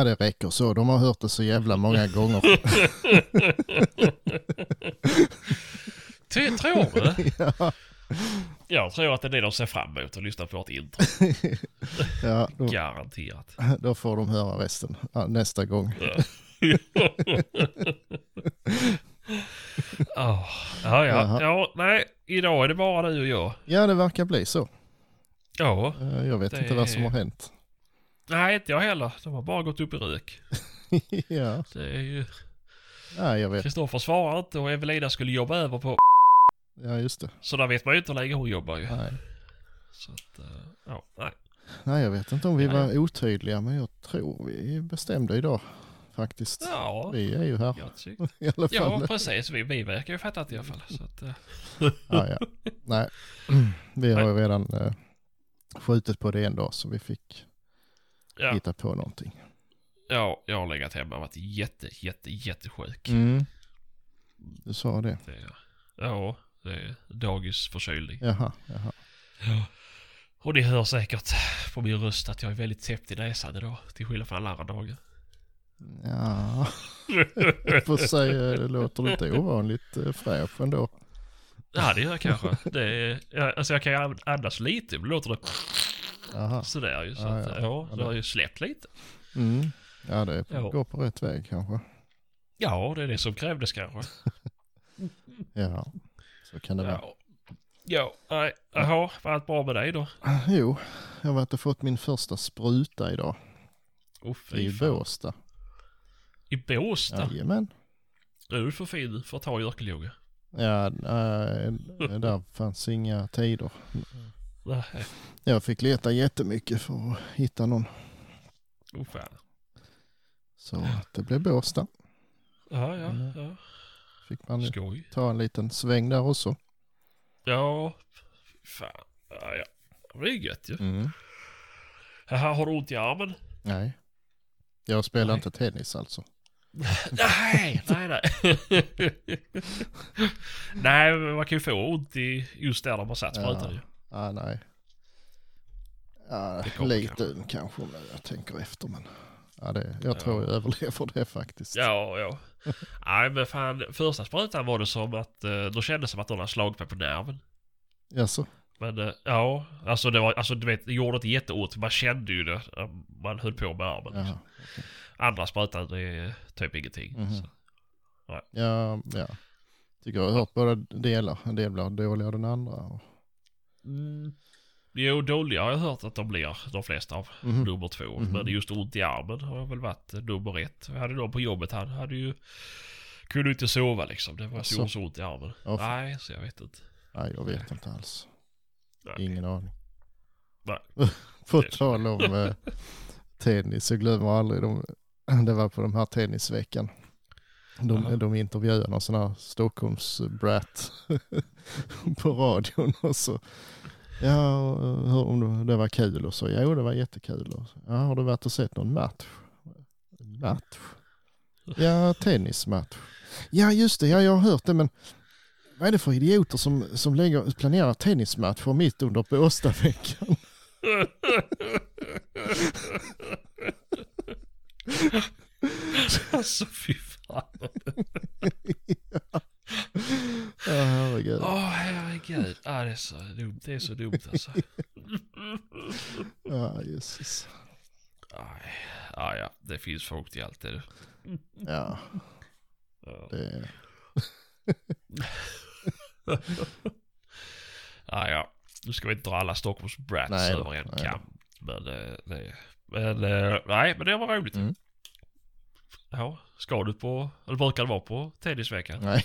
Ja, det räcker så. De har hört det så jävla många gånger. Ty- Tror du? ja, Jag tror att det är det de ser fram emot att lyssna på vårt intro. ja då, Garanterat. då får de höra resten nästa gång. Ah, ja, ja. Jaha. Ja, nej. Idag är det bara du och jag. Ja, det verkar bli så. Ja. Eh, Jag vet Det inte vad som har hänt. Nej, inte jag heller. De har bara gått upp i rök. ja, Det är ju... ja, jag vet. Kristoffer svarar inte och Evelina skulle jobba över på... Ja, just det. Så där vet man ju inte hur länge hon jobbar ju. Nej. Så att, eh, ja, nej. Nej, jag vet inte om vi Ja, var otydliga, men jag tror vi bestämde idag faktiskt. Ja, Vi är ju här i alla Ja, fall. precis. Vi, vi verkar ju fattat i alla fall. Så att, eh, Ja, ja. Nej, vi har ju redan eh, skjutit på det en dag så vi fick ja, hitta på någonting. ja, jag har legat hemma och varit jätte, jätte, jättesjuk. Mm. Du sa det. Det ja, det är dagisförkylning. Jaha, jaha. Ja. Och det hör säkert på min röst att jag är väldigt täppt i näsan idag. Till skillnad från alla andra dagar. Ja, får säga det låter lite ovanligt eh, fräsch ändå. Ja, det gör jag kanske. Det är, alltså jag kan ju andas lite, men låter det Jaha. sådär ju. Så Ja, att, ja. ja, det har ju släppt lite. Mm. Ja, det Ja. går på rätt väg kanske. Ja, det är det som krävdes kanske. Ja, så kan det vara. Ja, nej, jaha, var allt bra med dig då? Jo, jag har varit och fått min första spruta idag Oh, i fan. Båstad. I Båstad? Jajamän. Är du för fin för att ta Örkelljunga. Ja, nej, där fanns inga tider. Nej, Jag fick leta jättemycket för att hitta någon. oh fan. Så det blev Båstad. Ja, ja, Mm. ja. Fick man Skoj. ta en liten sväng där också. Ja, fan. Ja, ja. Det är gött ju. Mm. Jaha, har du ont i armen? Nej. Jag spelar Nej. inte tennis alltså. nej, nej, nej. nej, men man kan ju få ont i just där har satt sprutan ju. Ah, nej. Kommer lite kanske. kanske om jag tänker efter men. Ja, det, jag Ja. tror jag överlever det faktiskt. Ja, ja. Nej, men fan, första sprutan var det som att, eh, då kändes det som att någon hade slagit mig på nerven. Jaså? Men eh, ja, alltså det var, alltså du vet, det gjorde inte jätteont. Man kände ju det. eh, Man höll på med armen. Jaha. Andra sprutan, det är typ ingenting. Mhm. Så. Ja, ja. Tycker jag har hört båda delar. En del blir dåliga och den andra. Och... Mm. Jo, dåliga har jag hört att de blir, de flesta av Mhm. nummer två. Mhm. Men just ont i armen har väl varit nummer ett. Jag hade någon på jobbet, han hade ju, kunde inte sova liksom. Det var så, så ont i armen. Ja, för- Nej, så jag vet inte. Nej, jag vet inte alls. Nej. Ingen aning. Nej. På tal om eh, tennis, jag glömmer aldrig. De, det var på de här tennisveckan. De, Jaha. de intervjuade någon sån här Stockholms brat på radion och så. Ja, hur, om det- det var kul och så. Jo, det var jättekul. Och så, ja, har du varit och sett någon match? Match? Ja, tennismatch. Ja, just det. Ja, jag har hört det, men vad är det för idioter som, som lägger, planerar tennismatcher mitt under Båstadveckan? alltså fy fan. Ja, herregud. Åh herregud. Ah, det är så dumt. Det är så dumt alltså. Ja, Jesus. Aj. Ah, ja, det finns folk till allt det du. Ja, det Ah, ja. Nu ska vi inte dra alla Stockholms brats Nej över en nej kam. Men, eh, det, men eh, nej, men det var roligt. Mm. Ja, ska du på, eller brukar det vara på tennisveckan? Nej.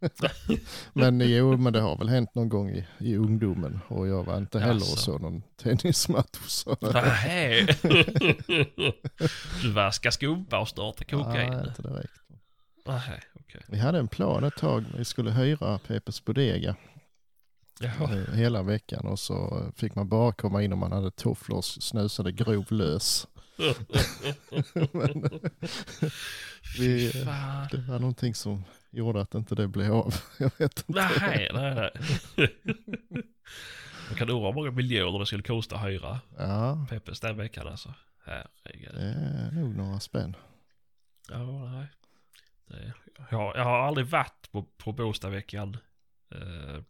men jo, men det har väl hänt någon gång i, i ungdomen och jag var inte heller och Jaså. så någon tennismatch. Så. Nej. du vaskar skumpa och startar kokain? Nej, inte direkt. Nej, okej. Vi hade en plan ett tag, vi skulle hyra Pepes Bodega Jaha. eh, hela veckan och så fick man bara komma in om man hade tofflor och snusade grov lös. Men, Vi- det var någonting som gjorde att inte det blev av. Jag vet inte. Nej, nej, nej. Man kan undra hur många miljoner det skulle kosta att hyra Ja, Peppes den veckan alltså. Herregud. Det är nog några spänn. Ja, nej. Det, jag, jag har aldrig varit på, på Båstadveckan. Eh,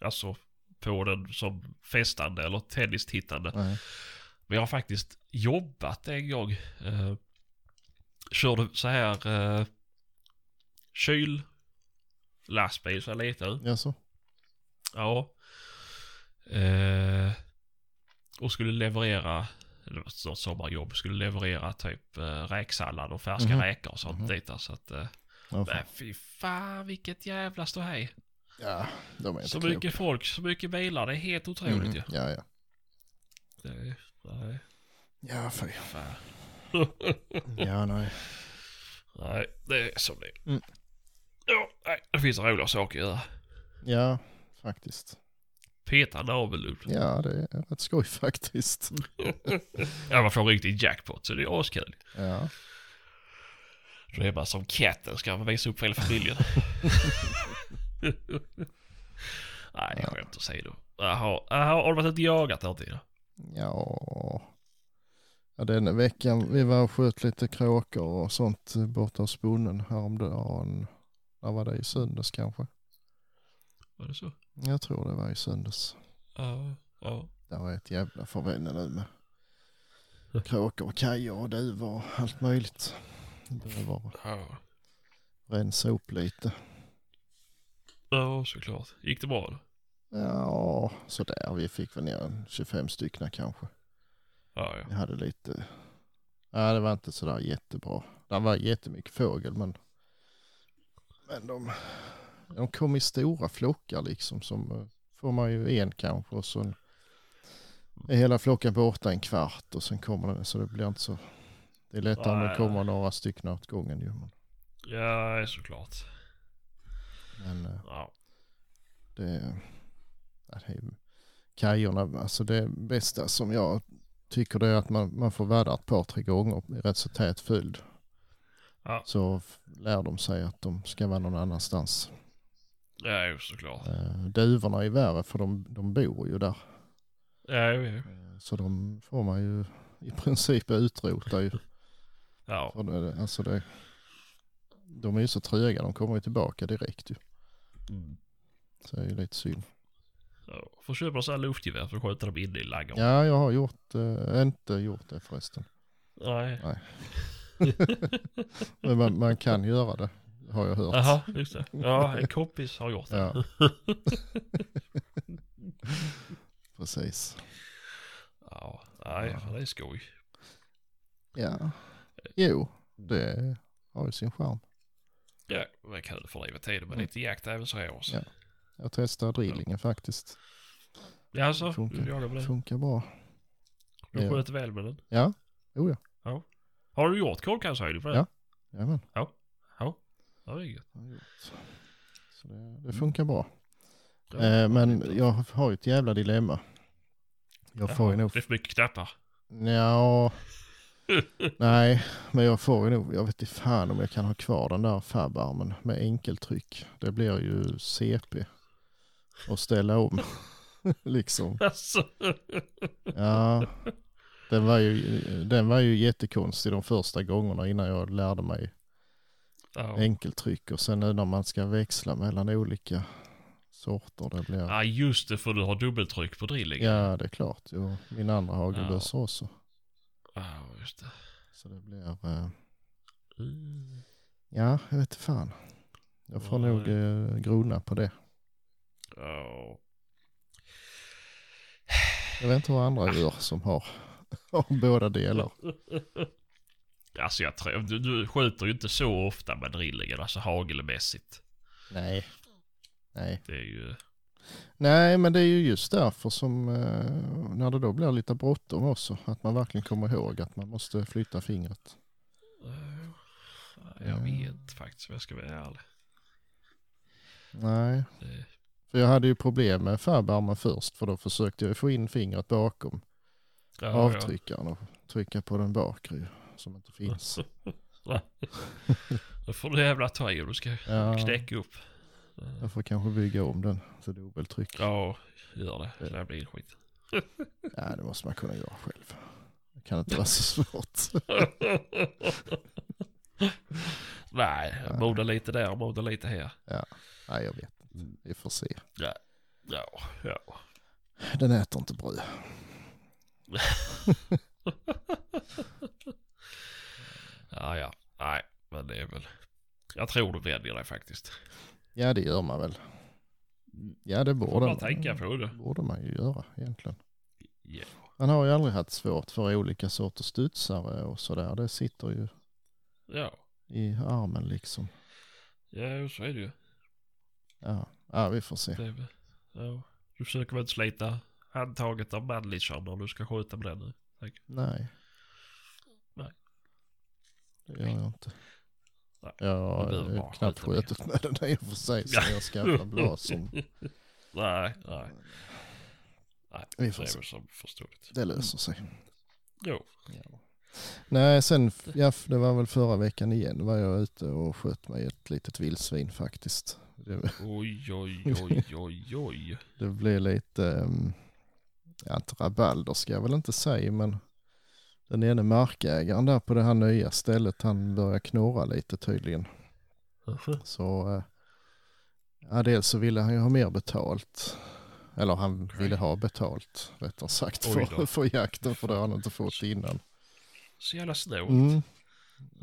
alltså på den som festande eller tennistittande. Nej. Men jag har faktiskt jobbat en gång. Eh, körde så här eh, kyl lastbil så jag letade. Jaså? Ja. Eh, och skulle leverera, det var ett sånt sommarjobb, skulle leverera typ eh, räksallad och färska Mhm. räkor och sånt Mhm. dit. Så att, eh, Ja, fan. fy fan vilket jävla ståhej. ja, de är inte Så kloka. mycket folk, så mycket bilar, det är helt otroligt Mm, ju. Ja, ja. Det, är- nej, Ja, fy. fan. Ja, nej. nej, det är som det är. Mm. Nej, det finns roliga saker att göra. Ja, faktiskt. Peta navelludd. Ja, det är rätt skoj faktiskt. Ja, man får riktigt jackpot så det är askul. Ja. Då är bara som katten ska man visa upp för hela familjen. Nej, Ja. skämt åsido. Jaha, jaha, har du varit ute och jagat någonting då? Ja. ja, den veckan vi var och sköt lite kråkor och sånt borta hos bonden häromdagen. När var det? I söndags kanske? Var det så? Jag tror det var i söndags. Ja, ja. Det var ett jävla förvänne nu med kråkor och kajor och duvor och allt möjligt. Det var Ja, rensa upp lite. ja såklart. Gick det bra då? Ja, sådär. Vi fick väl ner en 25 stycken kanske. Ja, ja. Vi hade lite, ja det var inte sådär jättebra. Det var jättemycket fågel men, men de, de kom i stora flockar liksom som eh, får man ju en kanske och så är hela flocken borta en kvart och sen kommer den så det blir inte så, det är lättare om det kommer några stycken åt gången ju. Ja, såklart. men eh, Ja. det, det är ju kajorna, alltså det bästa som jag tycker det är att man, man får värda ett par, tre gånger i rätt så tät följd. Ja. Så lär de sig att de ska vara någon annanstans. Ja, jo, såklart. Eh, duvorna är värre för de, de bor ju där. Ja, jo, jo. Eh, så de får man ju i princip utrota ju. Ja. För alltså det, de är ju så tröga, de kommer ju tillbaka direkt ju. Mm. Så det är ju lite synd. ja. Får köpa så här luftgevär för att skjuta dem inne i ladugården. Ja, jag har gjort, eh, inte gjort det förresten. Nej. Men man, man kan göra det, har jag hört. Jaha, just det. Ja, en kompis har gjort det. Ja. Precis. Ja, nej, det är skoj. Ja. Jo, det har ju sin charm. Ja, det är kul för livet tiden med Mm. lite jakt även så här också. Ja. Jag testar drillingen faktiskt. Ja, alltså, Funkar. du jagar med den. Funkar bra. Du Ja. sköter väl med den. Ja, jo ja. Har du gjort kolkanshöjning på den? Ja. Jajamän. Ja, det är gött. Så det, det funkar bra. Ja, Eh, det men jag har ju ett jävla dilemma. Jag får ju nog... Det är för mycket knappar. Ja, nej, men jag får ju nog... Jag vet inte fan om jag kan ha kvar den där fabarmen med enkeltryck. Det blir ju CP. Och ställa om. liksom. Alltså. Ja, den var, ju, den var ju jättekonstig de första gångerna innan jag lärde mig Ja. enkeltryck. Och sen nu när man ska växla mellan olika sorter. Det blir... ja, just det, för du har dubbeltryck på drillingen. Ja, det är klart. Jo, min andra hagelbössa också. Ja, just det. Så det blir... Eh, Mm. ja, jag vet inte fan. Jag får Nej. nog eh, grona på det. Ja. Jag vet inte vad andra gör som har, har båda delar. Alltså jag tror, du, du skjuter ju inte så ofta med drillingen, alltså hagelmässigt. Nej. Nej. Det är ju... Nej, men det är ju just därför som eh, när det då blir lite bråttom också. Att man verkligen kommer ihåg att man måste flytta fingret. Jag vet faktiskt om jag ska vara ärlig. Nej, Det, för jag hade ju problem med färbarmen först. För då försökte jag få in fingret bakom ja, avtryckaren och trycka på den bakre som inte finns. Ja. Då får du jävla ta i om du ska Ja, knäcka upp. jag får kanske bygga om den för dubbeltryck. Ja, gör det. Det blir skit. Ja, det måste man kunna göra själv. Jag kan inte vara så svårt. Nej, moda lite där, moda lite här. Nej, jag vet inte. Vi får se. Ja, ja. Den äter inte bröd. Ja, ja. Nej, men det är väl... Jag tror du vänjer dig faktiskt. Ja, det gör man väl. Ja, det borde, bara tänka på det. borde man ju göra egentligen. Ja. Man har ju aldrig haft svårt för olika sorters studsare och sådär. Det sitter ju Ja, i armen liksom. ja så är det ju. Ja, ja vi får se. Det ja. Du försöker väl slita handtaget av manlichan när du ska skjuta med den nu? Nej. Nej. Det gör jag inte. Nej, Jag har knappt skjutit med den i och för sig så jag skaffar blasen. Nej, nej. Nej, Vi det är väl som förståeligt. Det löser sig. Jo. Ja. Nej, sen, ja, det var väl förra veckan igen var jag ute och sköt mig ett litet vildsvin faktiskt. Det, Oj, oj, oj, oj, oj. det blev lite, um, ja, inte rabalder ska jag väl inte säga, men den ene markägaren där på det här nya stället, han börjar knorra lite tydligen. Så, eh, ja, dels så ville han ju ha mer betalt. Eller han ville ha betalt rättare sagt för, för jakten för det har han inte fått innan. Så jävla snålt. Mm.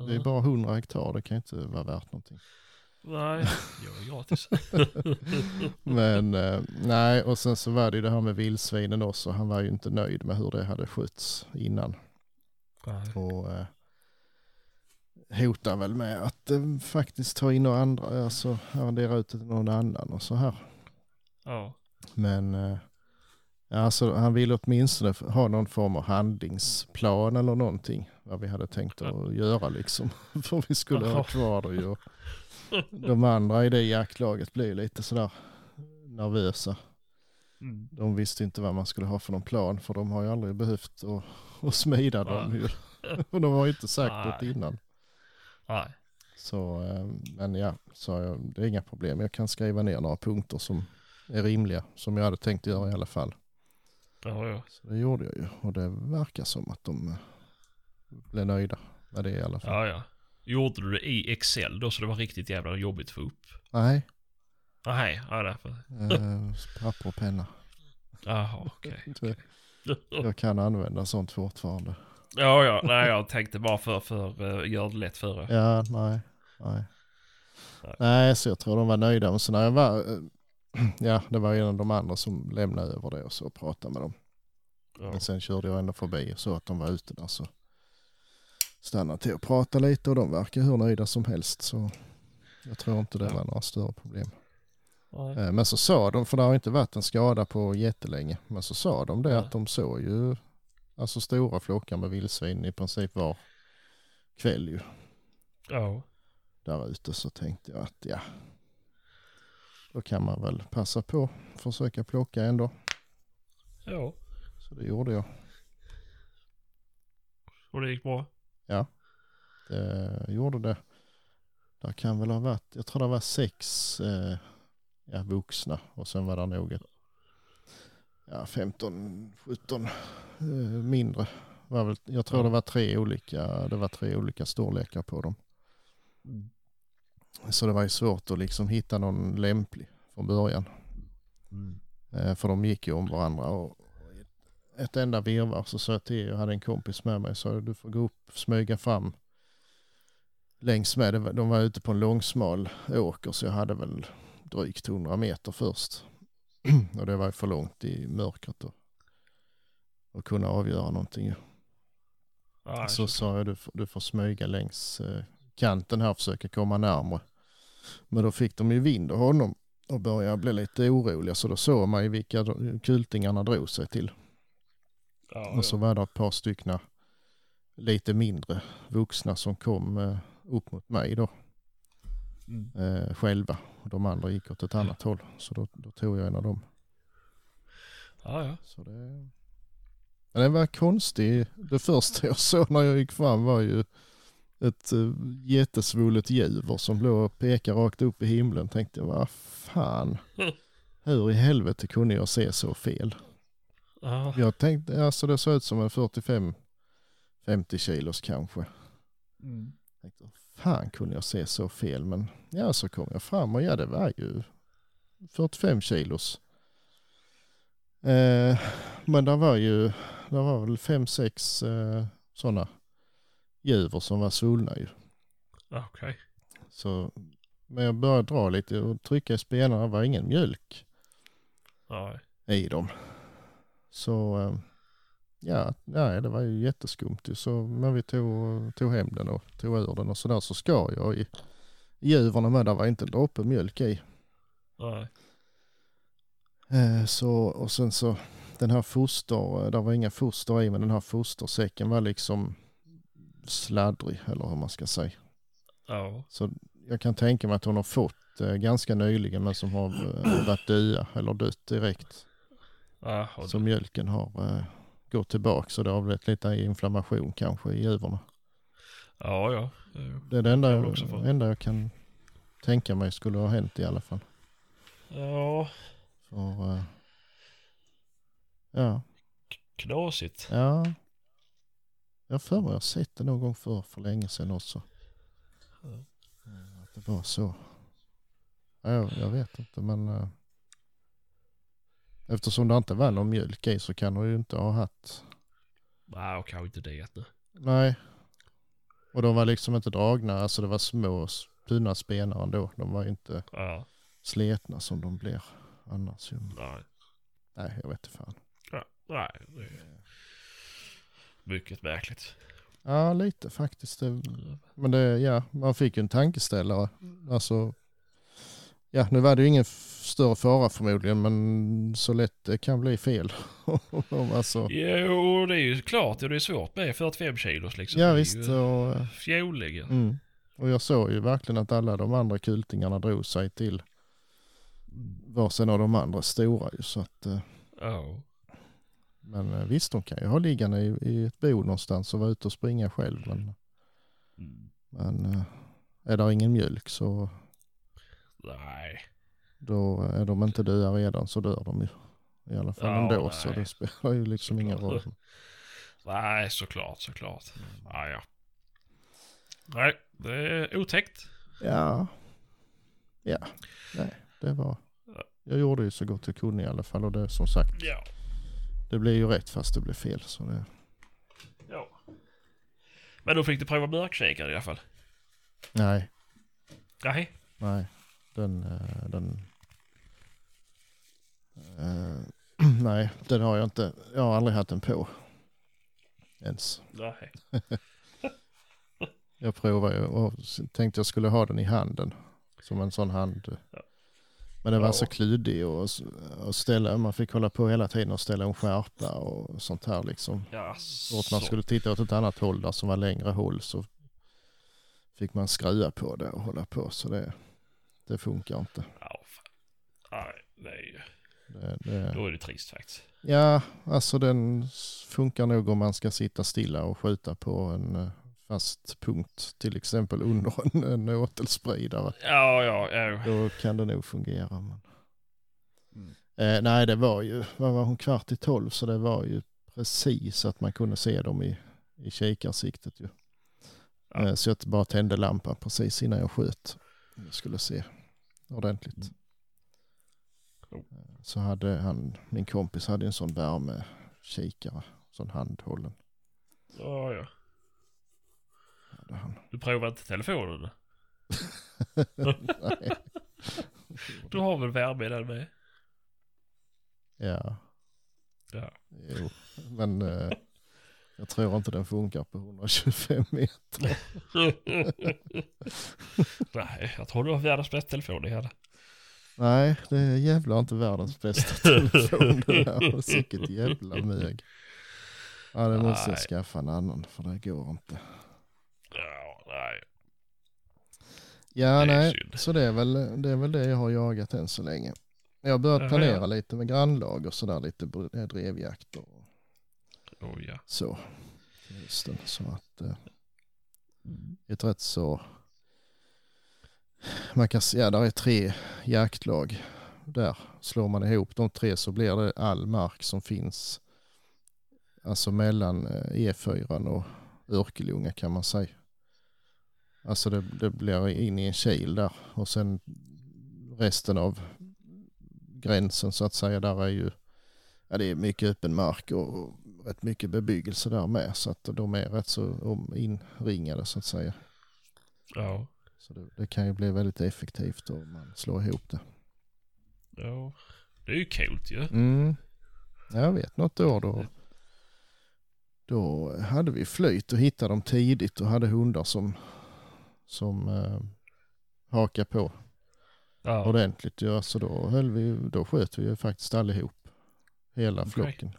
Det är bara 100 hektar, det kan inte vara värt någonting. Nej, jag är gratis. Men eh, nej, och sen så var det ju det här med vildsvinen också. Han var ju inte nöjd med hur det hade skötts innan. Nej. Och eh, hotar väl med att eh, faktiskt ta in några andra, alltså arrendera ut till någon annan och så här. Ja. Men eh, ja, alltså, han ville åtminstone ha någon form av handlingsplan eller någonting. Vad vi hade tänkt att göra liksom. För vi skulle ha kvar det ju. De andra i det jaktlaget blev lite sådär nervösa. Mm. De visste inte vad man skulle ha för någon plan för de har ju aldrig behövt att, att smida dem ju. Och de har ju inte sagt Nej. något innan. Nej. Så, eh, men ja, så jag, det är inga problem. Jag kan skriva ner några punkter som är rimliga, som jag hade tänkt göra i alla fall. Ja, ja. Så det gjorde jag ju och det verkar som att de eh, blev nöjda med det i alla fall. Ja, ja. Gjorde du det i Excel då så det var riktigt jävla jobbigt att få upp? Nej, Nej, ja därför. eh, papper och penna. Jaha, okej. Det- Jag kan använda sånt fortfarande. Ja, ja. Nej, jag tänkte bara för, för uh, gör det lätt för er. Ja, nej, nej. Nej. Nej, så jag tror de var nöjda. Men så när jag var, eh, ja, det var en av de andra som lämnade över det och så pratade med dem. Ja. Men sen körde jag ändå förbi och så att de var ute där så stannade till och pratade lite och de verkar hur nöjda som helst. Så jag tror inte det var några större problem. Nej. Eh, Men så sa de, för det har inte varit en skada på jättelänge, men så sa de det Nej. att de såg ju alltså stora flockar med vildsvin i princip var kväll ju Ja. där ute. Så tänkte jag att ja, då kan man väl passa på att försöka plocka ändå. Ja. Så det gjorde jag. Och det gick bra? Det gjorde det. Där kan väl ha varit, jag tror det var sex eh, ja, vuxna och sen var det nog ett, ja, 15, 17 eh, mindre. Var väl, jag tror Ja. det var tre olika, det var tre olika storlekar på dem. Så det var ju svårt att liksom hitta någon lämplig från början. Mm. Eh, för de gick ju om varandra och ett enda virvar så sa jag till, jag hade en kompis med mig, så du får gå upp, smyga fram längs med. De var ute på en långsmal åker så jag hade väl drygt 100 meter först. och det var för långt i mörkret att, att kunna avgöra någonting. Så sa jag du, får- du får smyga längs eh, kanten här och försöka komma närmare. Men då fick de ju vind av honom och började bli lite oroliga så då såg man ju vilka kultingarna drog sig till. Ja, Och så var det ett par stycken lite mindre vuxna som kom eh, upp mot mig då Mm. eh, själva. Och de andra gick åt ett annat håll så då, då tog jag en av dem. Ja, ja. Så det... Men det var konstigt. Det första jag såg när jag gick fram var ju ett uh, jättesvullet djur som låg och pekade rakt upp i himlen. Tänkte jag, vad fan. Hur i helvete kunde jag se så fel? Ja. Jag tänkte, alltså det såg ut som en 45 50 kilos kanske. Mm. Tänkte, fan kunde jag se så fel? Men ja, så kom jag fram och ja, det var ju 45 kilos. Eh, men det var ju, det var väl fem, sex eh, sådana djur som var svullna ju. Okej. Så, men jag började dra lite och trycka i spenarna, det var ingen mjölk Nej. i dem. Så eh, ja, nej, det var ju jätteskumt ju. Så, men vi tog, tog hem den och tog ur den och sådär så ska jag i djuren med, där var inte en droppe mjölk i. Nej. Eh, så, och sen så den här foster, där var inga foster i men den här fostersäcken var liksom sladdrig eller hur man ska säga. Ja. Så jag kan tänka mig att hon har fått eh, ganska nyligen men som har eh, varit döda eller dött direkt. Och Så mjölken har eh, gått tillbaka så det har blivit lite inflammation kanske i juverna. ja. ja. Det är det enda, få. enda jag kan tänka mig skulle ha hänt i alla fall. Ja, För, eh, ja, knasigt. ja. Jag för mig jag har sett det någon gång för, för länge sedan också. Eh, Att det var så. Ja, jag, jag vet inte men eh, eftersom det inte var någon mjölk i så kan hon ju inte ha haft. Nej, och kanske inte det. nej. Nej. Och de var liksom inte dragna, alltså det var små tunna spenar ändå. De var inte Ja, sletna som de blir annars. ju. nej. Nej, jag vet inte fan. Ja, nej, det är mycket märkligt. Ja, lite faktiskt. Det, men det, ja, man fick ju en tankeställare. Alltså, ja, nu var det ju ingen större fara förmodligen, men så lätt det kan bli fel. alltså, Jo, det är ju klart. och Det är svårt med 45 kilos liksom. ja Det visst. Och, eh, Fjoligen. mm. och jag såg ju verkligen att alla de andra kultingarna drog sig till varsin av de andra stora ju. Så att, eh, Ja. men eh, visst, de kan ju ha liggande i, i ett bo någonstans och vara ute och springa själv. Men, Mm. men eh, är där ingen mjölk så Nej. Då är de inte döda redan så dör de ju. I alla fall Ja, ändå nej. så det spelar ju liksom ingen Såklart. roll. Nej, såklart, såklart. Ja, ja. Nej, det är otäckt. Ja. Ja. Nej, det var. Jag gjorde ju så gott jag kunde i alla fall och det som sagt. Ja. Det blev ju rätt fast det blev fel. Så det, ja. Men då fick du prova mörkkäkare i alla fall. nej, Nej. nej. Den, eh, den. eh, nej, den har jag inte. Jag har aldrig haft den på. Ens. Nej. Jag provade ju och tänkte jag skulle ha den i handen. Som en sån hand. Ja. Men den var Ja. så kluddig och, och ställa, man fick hålla på hela tiden och ställa en skärpa och sånt här liksom. Ja, Så att man skulle titta åt ett annat håll där som var längre håll så fick man skruva på det och hålla på. Så det, det funkar inte. Ja, fan. Nej, det är ju... Det, det, Då är det trist faktiskt. ja, alltså den funkar nog om man ska sitta stilla och skjuta på en eh, fast punkt. Till exempel under en, en åtelspridare. Ja, ja, ja. Då kan det nog fungera. Men... Mm. Eh, nej, det var ju, vad var hon, kvart i tolv, så det var ju precis att man kunde se dem i, i kikarsiktet ju. Ja. Eh, så jag bara tände lampan precis innan jag sköt. Jag skulle se ordentligt. Mm. Oh. Så hade han, min kompis hade en sån värmekikare, sån handhållen. Ja, ja. Han. Du provar inte telefonen? Du har väl värme i den med? Ja, Ja. jo. Men eh, jag tror inte den funkar på 125 meter. Nej, jag tror du har världens bästa telefon i henne. Nej, det är jävlar inte världens bästa telefon det där. Sicket jävla mög. Ja, det måste jag skaffa en annan för det går inte. Ja, nej. Ja, nej, synd. så det är, väl, det är väl det jag har jagat än så länge. Jag har börjat planera ja. lite med grannlag och sådär, lite br- drevjakter och Oh, ja. så. hösten. Så att eh, ett rätt så, man kan säga, där är tre jaktlag. Där slår man ihop de tre så blir det all mark som finns. Alltså mellan eh, E4 och, Örkelljunga kan man säga. Alltså det, det blir in i en kil där och sen resten av gränsen så att säga där är ju ja, det är mycket öppen mark och rätt mycket bebyggelse där med så att de är rätt så inringade så att säga. Ja. Så det, det kan ju bli väldigt effektivt om man slår ihop det. Ja. Det är ju coolt ju. Mm. Jag vet något år då. Då hade vi flyt och hittade dem tidigt och hade hundar som, som eh, hakade på Ja. ordentligt. Ja, så då, höll vi, då sköt vi ju faktiskt allihop. Hela Okej. flocken.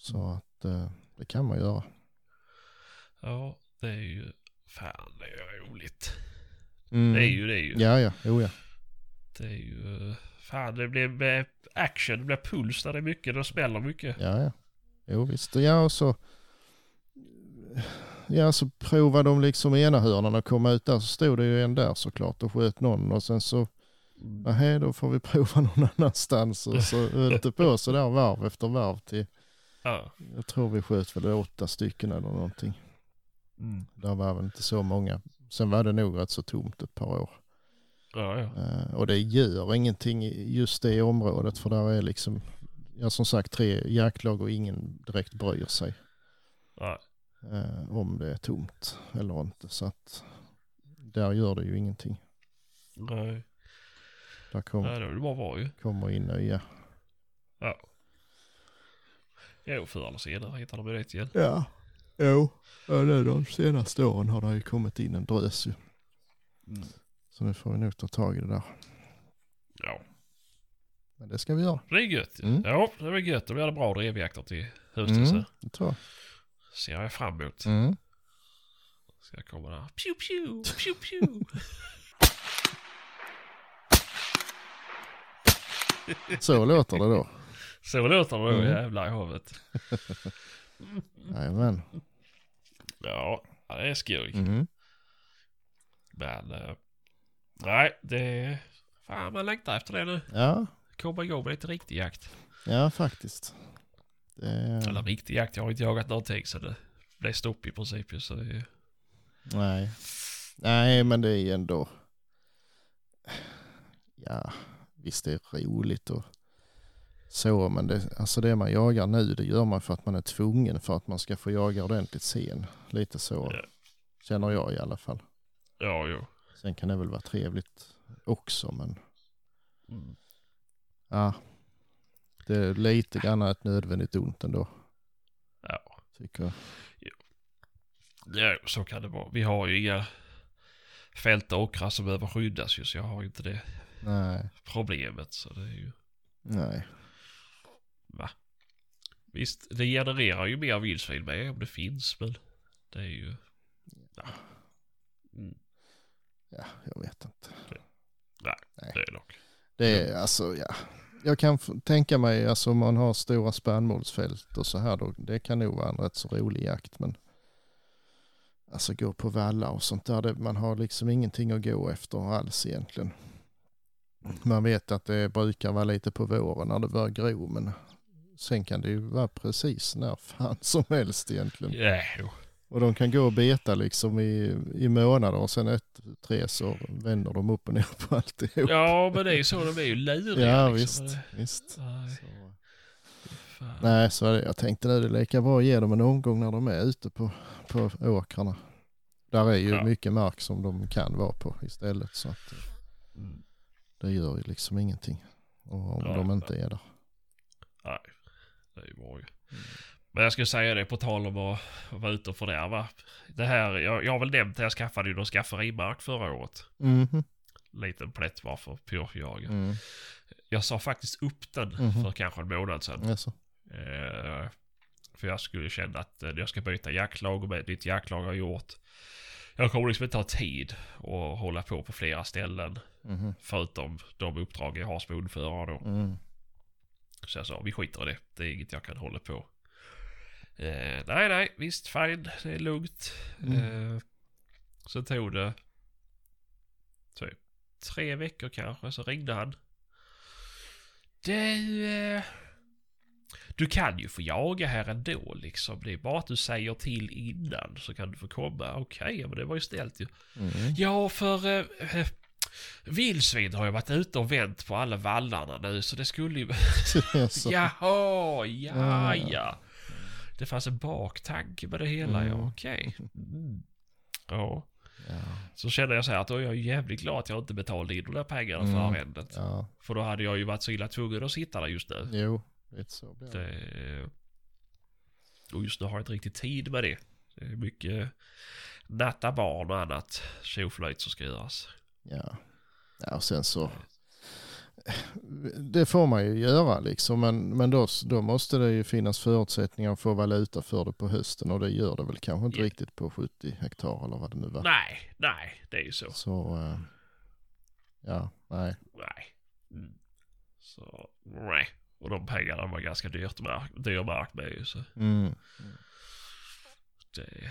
Så att eh, det kan man göra. ja. Det är ju... Fan det är roligt. Mm. Det är ju det är ju. Ja, ja, jo, ja. Det är ju... Fan det blir eh, action, det blir puls där det är mycket, det smäller mycket. Ja, ja. Jo, visst. Ja, och så, ja, så provade de liksom ena hörnan att komma ut där. Så stod det ju en där såklart och sköt någon. Och sen så, nej då får vi prova någon annanstans. Och så höll det på så där varv efter varv till, Ja. jag tror vi sköt väl åtta stycken eller någonting. Mm. Där var väl inte så många. Sen var det nog rätt så tomt ett par år. Ja, ja. Eh, och det gör ingenting just det området för där är liksom, ja som sagt tre jaktlag och ingen direkt bryr sig. Nej. eh, om det är tomt eller inte. Så att där gör det ju ingenting. Nej. Där kom, Nej, det bara bra ju. kommer in nya. Ja. Jo, förr eller senare hittar de ju rätt igen. Ja, jo. Nu de senaste åren har det ju kommit in en drös ju. Mm. Så nu får vi nog ta tag i det där. Ja, Men det ska vi göra. det är gött. Mm. Ja, det är väl gött. Då blir det bra drevjakter till hösten Mm, så. det tror Ser jag fram emot. jag. Mm. Ska jag komma där. Pew pew, pew pew. Så låter det då. Så låter det då Mm. jävlar i havet. Jajamän. Ja, det är skoj. Mm. Men, eh, nej, det... Fan, man längtar efter det nu. Ja, Komma igång med lite riktig jakt. ja faktiskt. Det Eller är, riktig jakt, jag har inte jagat någonting så det blev stopp i princip. Så det är... nej. Nej, men det är ändå. Ja, visst det är roligt och så, men det, alltså det man jagar nu, det gör man för att man är tvungen för att man ska få jaga ordentligt sen. Lite så Ja. känner jag i alla fall. Ja, jo. Sen kan det väl vara trevligt också, men Mm. ja, det är lite grann ett nödvändigt ont ändå, Ja. tycker jag. ja, så kan det vara. Vi har ju inga fält och åkrar som behöver skyddas ju, så jag har inte det Nej, problemet. Så det är ju... nej, Va? Visst, det genererar ju mer vildsvin med om det finns, men det är ju... Ja. Mm, ja, jag vet inte. det är nog. Det är alltså, ja. Jag kan tänka mig, alltså om man har stora spannmålsfält och så här då, det kan nog vara en rätt så rolig jakt, men alltså gå på vallar och sånt där, det, man har liksom ingenting att gå efter alls egentligen. Man vet att det brukar vara lite på våren när det börjar gro, men sen kan det ju vara precis när fan som helst egentligen. Jo. Och de kan gå och beta liksom i, i månader och sen ett, tre så vänder de upp och ner på alltihop. Ja, men det är ju så, de är ju luriga Ja, liksom. visst, visst. Nej, Så. fan. Nej, så är det. jag tänkte nu det är lika bra att ge dem en omgång när de är ute på, på åkrarna. Där är ju Ja. mycket mark som de kan vara på istället så att eh, Mm. det gör ju liksom ingenting. Och om Ja, de inte är där. Nej, det är ju bra ju. Men jag skulle säga det på tal om att vara ute och fördärva. Det här, jag, jag har väl nämnt att jag skaffade ju någon skafferimark förra året. Mhm. Liten plätt var för pyrschjagen. Mm. Jag sa faktiskt upp den Mhm. för kanske en månad sedan. Alltså. Eh, för jag skulle känna att eh, jag ska byta jaktlag och med ditt jaktlag har gjort. Jag kommer liksom inte ha tid att hålla på på flera ställen. Mhm. Förutom de uppdrag jag har som ordförande då. Mm. Så jag sa, vi skiter i det. Det är inget jag kan hålla på. Eh, nej, nej, visst, fine. Det är lugnt. Mm. Eh, så tog det typ tre veckor kanske, så ringde han. Du, eh, du kan ju få jaga här ändå liksom. Det är bara att du säger till innan så kan du få komma. Okej, men det var ju ställt ju. Mm. Ja, för eh, eh, vildsvin har ju varit ute och vänt på alla vallarna nu så det skulle ju... Jaha, ja, Ja, ja. ja. Det fanns en baktanke med det hela, ja. Mm. Okej. Mm. Ja. Ja, Så kände jag så här att då är jag jävligt glad att jag inte betalade in de där pengarna för Mm. arrendet. ja, För då hade jag ju varit så illa tvungen att sitta där just nu. jo, lite så blir. Det... Och just nu har jag inte riktigt tid med det. Det är mycket natta barn och annat tjoflöjt som ska göras. Ja. ja, och sen så. Det får man ju göra liksom, men, men då, då måste det ju finnas förutsättningar att få valuta för det på hösten och det gör det väl kanske inte Ja. riktigt på 70 hektar eller vad det nu var. Nej, nej, det är ju så. Så, eh, ja, nej. Nej. Mm. Så, nej. Och de pengarna var ganska dyrt mark, dyr mark med ju så. Mm. Det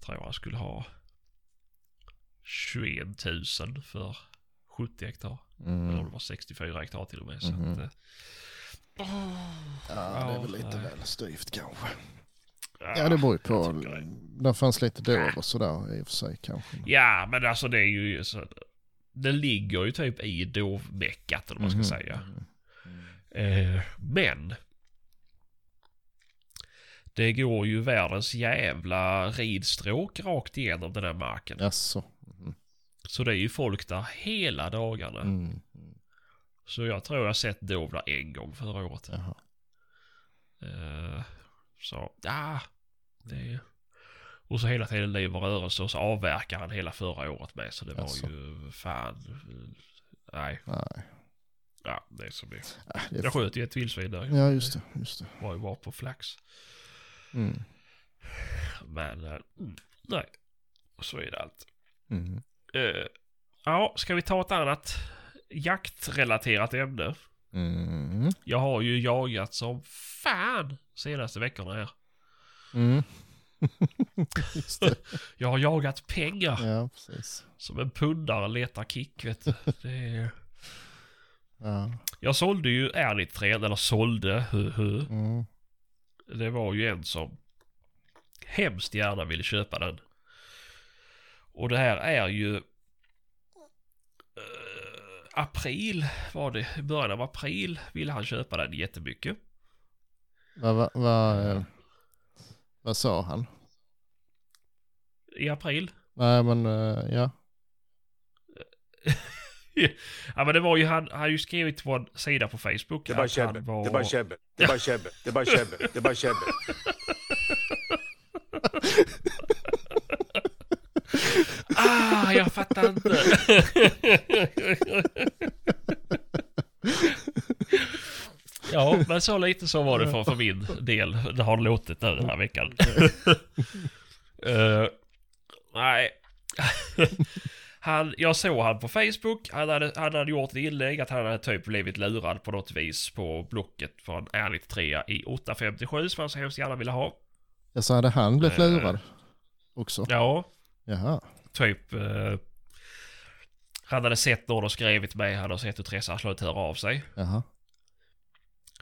tror jag skulle ha 21 000 för 70 hektar. Eller om Mm. det var 64 hektar till och med. Så Mhm. att, eh, Ja, det är väl lite nej. väl styvt kanske. Ja, det beror ju på. det. Fanns lite då och sådär i och för sig kanske. Ja, men alltså det är ju så. Det ligger ju typ i dovmeckat eller vad man ska Mhm. säga. Mm. Eh, men. Det går ju världens jävla ridstråk rakt igenom den här marken. Jaså? Mm. Så det är ju folk där hela dagarna. Mm. Så jag tror jag sett dov där en gång förra året. Eh, så, ja. Det Och så hela tiden liv och rörelse och så avverkar han hela förra året med. Så det var Jaså. ju fan. Nej, Nej. ja det är som det det är Jag sköt ju ett vildsvin där. Ja, just det. Just det. Var ju bara på flax. Mm. Men eh, nej. Så är det allt. Mm. Eh, ja, ska vi ta ett annat jaktrelaterat ämne? Mm. Jag har ju jagat som fan senaste veckorna här. Mm. Jag har jagat pengar Ja, som en pundare letar kick vet du. Det är... Ja. Jag sålde ju ärligt trän, eller sålde, hu, hu. Mm. Det var ju en som hemskt gärna ville köpa den. Och det här är ju eh, april var det. I början av april ville han köpa den jättemycket. Vad va, va, eh, vad sa han? I april. Nej, men eh, ja. Ja men det var ju han, han har ju skrivit på en sida på Facebook Det är bara käbbel. var... Det är bara käbbel. Det är bara käbbel. Det är bara käbbel. Det är bara käbbel. Ah, jag fattar inte. ja, men så lite så var det för, för min del. Det har låtit nu den här veckan. Eh, nej. han, jag såg han på Facebook. Han hade, han hade gjort ett inlägg att han hade typ blivit lurad på något vis på Blocket för en ärligt trea i 857 som han så hemskt gärna ville ha. Jag sa, hade han blivit Eh. lurad också? Ja, Jaha. Typ... Eh, han hade sett någon och skrivit med, han hade sett hur Therese Aslund höra av sig. Jaha.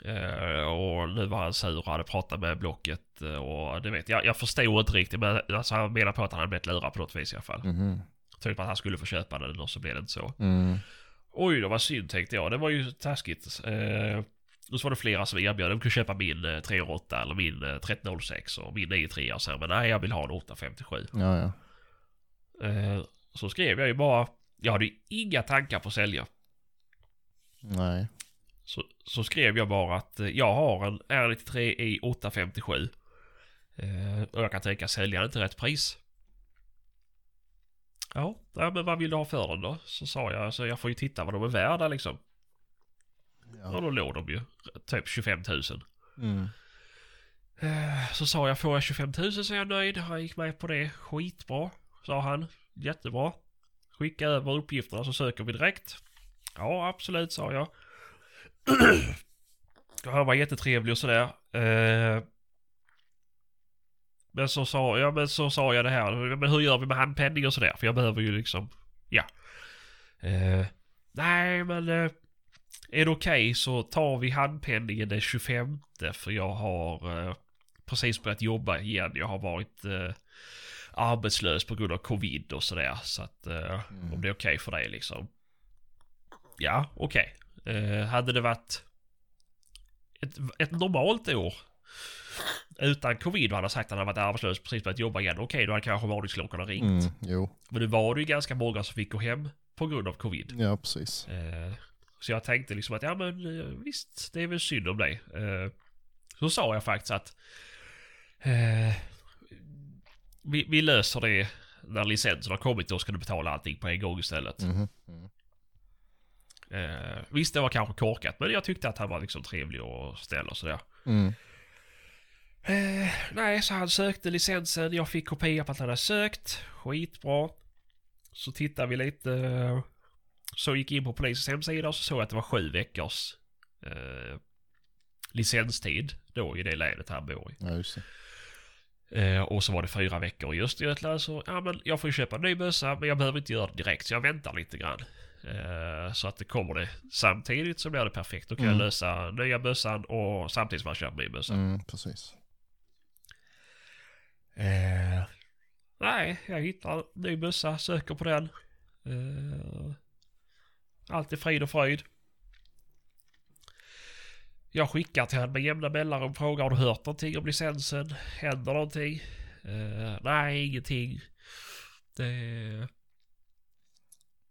Eh, och nu var han sur och hade pratat med Blocket eh, och det vet jag. Jag förstod inte riktigt men alltså, han menar på att han hade blivit lurad på något vis i alla fall. Mhm. Typ att han skulle få köpa den och så blev det inte så. Mm. Oj då vad synd tänkte jag. Det var ju taskigt. Eh, och så var det flera som erbjöd. De kunde köpa min eh, 308 eller min eh, 1306 och min 93 och så här. Men nej jag vill ha en 857. Ja, ja. Eh, så skrev jag ju bara. Jag hade ju inga tankar på att sälja. Nej. Så, så skrev jag bara att eh, jag har en R93 i 857. Eh, och jag kan tänka sälja den till rätt pris. Ja, men vad vill du ha för den då? Så sa jag, alltså jag får ju titta vad de är värda liksom. Och Ja. då låg de ju typ 25 000. Mm. Så sa jag, får jag 25 000 så är jag nöjd. Han gick med på det. Skitbra, sa han. Jättebra. Skicka över uppgifterna så söker vi direkt. Ja, absolut, sa jag. Och Han var jättetrevlig och sådär. Eh, Men så sa, ja, men så sa jag det här. Men hur gör vi med handpenning och sådär? För jag behöver ju liksom, ja. Eh, nej, men eh, är det okej så tar vi handpenningen den 25 för jag har eh, precis börjat jobba igen. Jag har varit eh, arbetslös på grund av covid och sådär. Så att eh, Mm. om det är okej för dig liksom. Ja, okej. Eh, hade det varit ett, ett normalt år utan covid och han har sagt att han har varit arbetslös precis börjat jobba igen. Okej, då hade kanske varningsklockorna ringt. Mm, jo, Men nu var det ju ganska många som fick gå hem på grund av covid. ja precis. Eh, så jag tänkte liksom att ja men eh, visst, det är väl synd om dig. Eh, så sa jag faktiskt att eh, vi, vi löser det när licensen har kommit. Då ska du betala allting på en gång istället. Mhm, mm. Eh, visst, det var kanske korkat, men jag tyckte att han var liksom trevlig och snäll och sådär. Mm. Eh, nej, så han sökte licensen. Jag fick kopia på att han hade sökt. Skitbra. Så tittade vi lite. eh, Så gick in på polisens hemsida och så såg jag att det var sju veckors eh, licenstid då i det länet han bor i. Ja. Eh, och så var det fyra veckor i Östergötland så ja men jag får ju köpa en ny bössa men jag behöver inte göra det direkt så jag väntar lite grann. Eh, så att det kommer det samtidigt så blir det perfekt. Då kan Mm. jag lösa nya bössan och samtidigt som jag köper min bössa. Mm, precis. Eh, nej, jag hittar en ny bössa, söker på den. Eh, allt är frid och fröjd. Jag skickar till honom med jämna mellanrum och frågar har du hört någonting om licensen? Händer någonting? Eh, nej, ingenting. Det...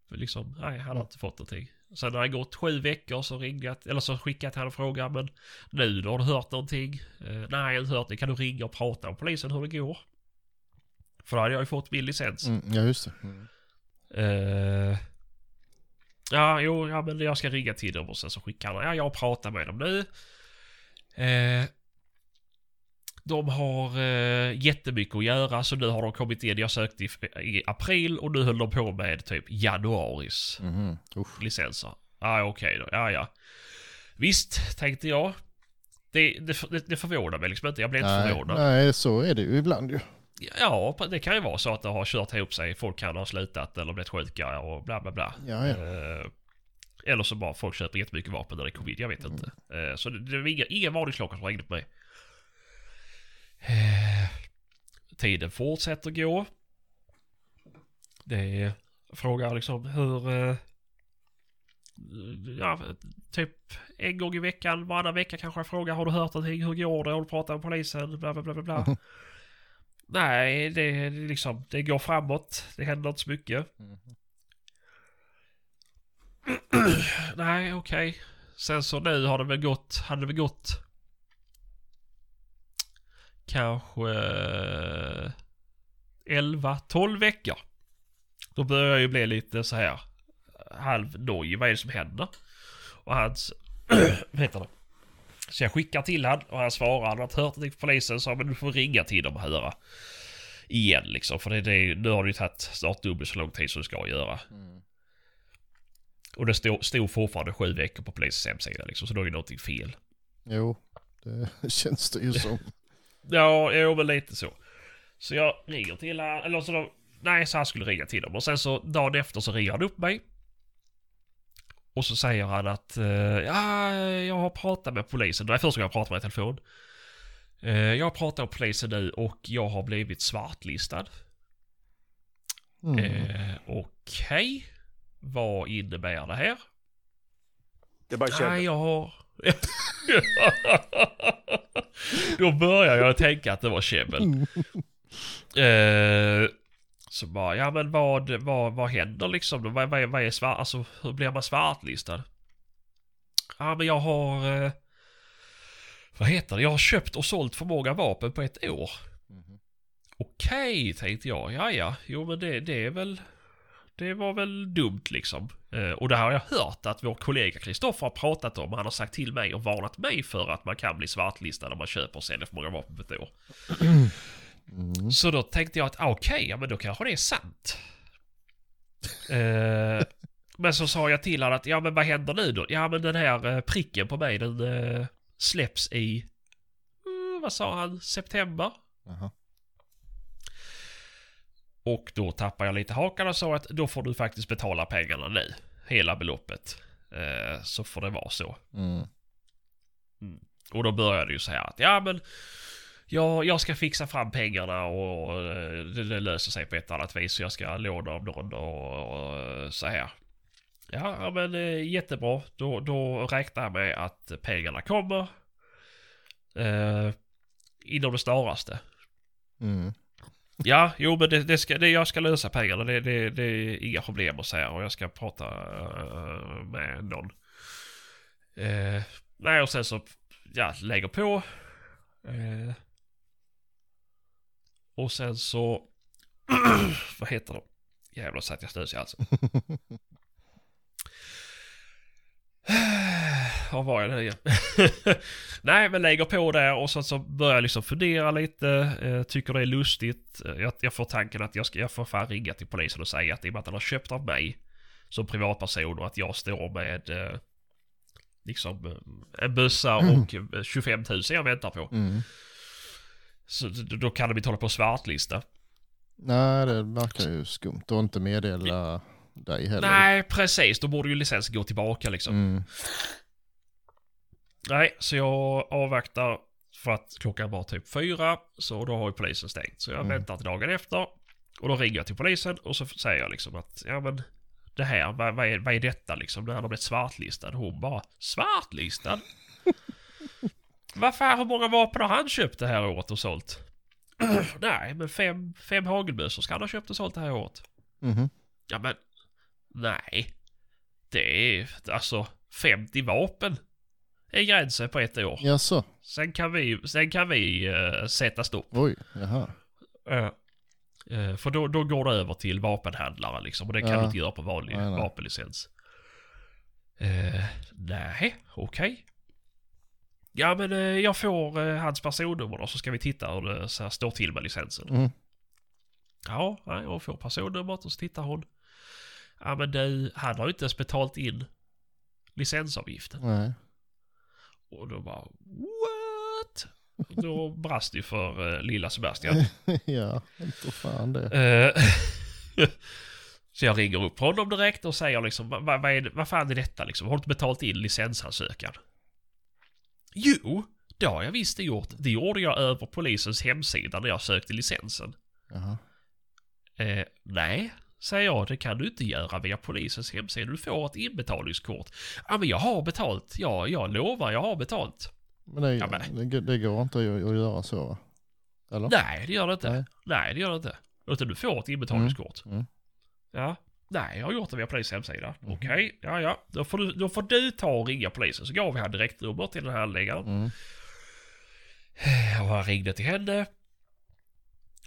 Liksom, nej, han har inte fått någonting. Sen har det gått sju veckor så ringat, eller så skickat han och frågat men nu då har du hört någonting? Eh, nej, jag har inte hört det. Kan du ringa och prata med polisen hur det går? För då hade jag ju fått min licens. Mm, ja, just det. Mm. Eh, ja, jo, ja, men jag ska ringa till dem och sen så skickar han. Ja, jag pratar med dem nu. Eh, de har eh, jättemycket att göra så nu har de kommit in. Jag sökte i, i april och nu höll de på med typ januaris Mhm. Usch. licenser. Ja, okej då. Ja, ja. Visst, tänkte jag. Det, det, det förvånar mig liksom inte. Jag blev inte förvånad. nej, så är det ju ibland ju. Ja, det kan ju vara så att det har kört ihop sig. Folk kan ha slutat eller blivit sjuka och bla bla bla. Ja, ja. Eh, eller så bara folk köper jättemycket vapen när det är covid. Jag vet inte. Eh, så det, det var inga, ingen varningsklocka som ringde på mig. Eh, tiden fortsätter gå. Det är frågar liksom hur... Ja, typ en gång i veckan, varannan vecka kanske jag frågar har du hört någonting? Hur går det? Har du pratat med polisen? Bla bla bla bla. Nej, det är liksom, det går framåt. Det händer inte så mycket. Mm. Nej, okej. Sen så nu har det väl gått, hade det väl gått kanske eh, 11, 12 veckor. Då börjar jag ju bli lite så här halvnojig. Vad är det som händer? Och hans, vad heter det? Så jag skickar till han och han svarar. Han har inte hört någonting från polisen. Så men du får ringa till dem och höra. Igen liksom. För det, det, nu har det ju tagit snart dubbelt så lång tid som det ska göra. Mm. Och det stod, stod fortfarande sju veckor på polisens hemsida liksom, så då är det någonting fel. Jo, det känns det ju som. Ja, jo men lite så. Så jag ringer till han, eller så då, nej så han skulle ringa till dem. Och sen så dagen efter så ringer han upp mig. Och så säger han att, eh, ja, jag har pratat med polisen. Det är första gången jag pratar med i telefon. Eh, jag har pratat med polisen nu och jag har blivit svartlistad. Mm. Eh, Okej. Vad innebär det här? Det bara Nej, käbbel. jag har... Då börjar jag tänka att det var käbbel. Eh, så bara, ja men vad, vad, vad händer liksom? då? Vad, vad, är- vad är svart, alltså hur blir man svartlistad? Ja men jag har... Eh, vad heter det? Jag har köpt och sålt för många vapen på ett år. Mhm. Okej, tänkte jag. Ja, ja. Jo, men det, det är väl... Det var väl dumt liksom. Eh, och det här har jag hört att vår kollega Kristoffer har pratat om. Han har sagt till mig och varnat mig för att man kan bli svartlistad när man köper och säljer för många vapen på ett år. Mm. Så då tänkte jag att ah, okej, ja men då kanske det är sant. eh, men så sa jag till honom att ja men vad händer nu då? Ja men den här eh, pricken på mig den eh, släpps i... Mm, vad sa han? September? Jaha. Och då tappade jag lite hakan och sa att då får du faktiskt betala pengarna nu. Hela beloppet. eh, så får det vara så. Mm. Och då började det ju så här att ja men jag, jag ska fixa fram pengarna och det, det löser sig på ett annat vis. Så jag ska låna av någon och, och så här. Ja, ja men eh, jättebra. Då, då räknar jag med att pengarna kommer. Eh, inom det snaraste. Mm. Ja, jo men det, det ska, det, jag ska lösa pengarna. Det, det, det är inga problem att säga och jag ska prata eh, med någon. Eh, nej och sen så, ja, lägger på. Eh, och sen så, vad heter det? Jävlar satt jag snus i halsen. Var var jag nu igen? Nej, men lägger på där och så, så börjar jag liksom fundera lite. Eh, tycker det är lustigt. Eh, Jag, jag får tanken att jag, ska, jag får fan ringa till polisen och säga att i och med att han har köpt av mig som privatperson och att jag står med eh, liksom en bössa och eh, 25 000 jag väntar på. Mm. Så då kan de inte hålla på och svartlista. Nej, det verkar ju skumt och inte meddela dig heller. Nej, precis. Då borde ju licensen gå tillbaka liksom. Mm. Nej, så jag avvaktar för att klockan var typ fyra. Så då har ju polisen stängt. Så jag Mm. väntar till dagen efter. Och då ringer jag till polisen och så säger jag liksom att ja men det här, vad, vad, är, vad är detta liksom? När han har blivit svartlistad. Hon bara svartlistad? Vad fan, hur många vapen har han köpt det här året och sålt? Nej, men fem, fem hagelbössor ska han ha köpt och sålt det här året. Mhm. Ja men, nej. Det är alltså 50 vapen är gränsen på ett år. Jaså? Sen kan vi, sen kan vi uh, sätta stopp. Oj, jaha. Eh, eh, för då, då går det över till vapenhandlare liksom och det kan Ja. du inte göra på vanlig nej. vapenlicens. Uh, nej, okej. Ja men eh, jag får eh, hans personnummer då så ska vi titta hur det så här, står till med licensen. Mm. Ja, nej, hon får personnumret och så tittar hon. Ja men du, han har ju inte ens betalt in licensavgiften. Nej. Och då bara what? Då brast det för eh, lilla Sebastian. ja, inte fan det. Eh, så jag ringer upp honom direkt och säger liksom vad, vad, är vad fan är detta liksom? Har du inte betalt in licensansökan? Jo, det har jag visst gjort. Det gjorde jag över polisens hemsida när jag sökte licensen. Jaha. Eh, nej, säger jag, det kan du inte göra via polisens hemsida. Du får ett inbetalningskort. Ja, men jag har betalt. Ja, jag lovar, jag har betalt. Men det, Ja, men- det, det går inte att, att göra så va? Eller? Nej, det gör det inte. Nej. Nej, det gör det inte. Utan du får ett inbetalningskort. Mm. Ja. Nej, jag har gjort det via polisens hemsida. Mhm. Okej, ja ja. Då får, du, då får du ta och ringa polisen. Så gav vi han direktnummer till den här handläggaren. Mm. Och han ringde till henne.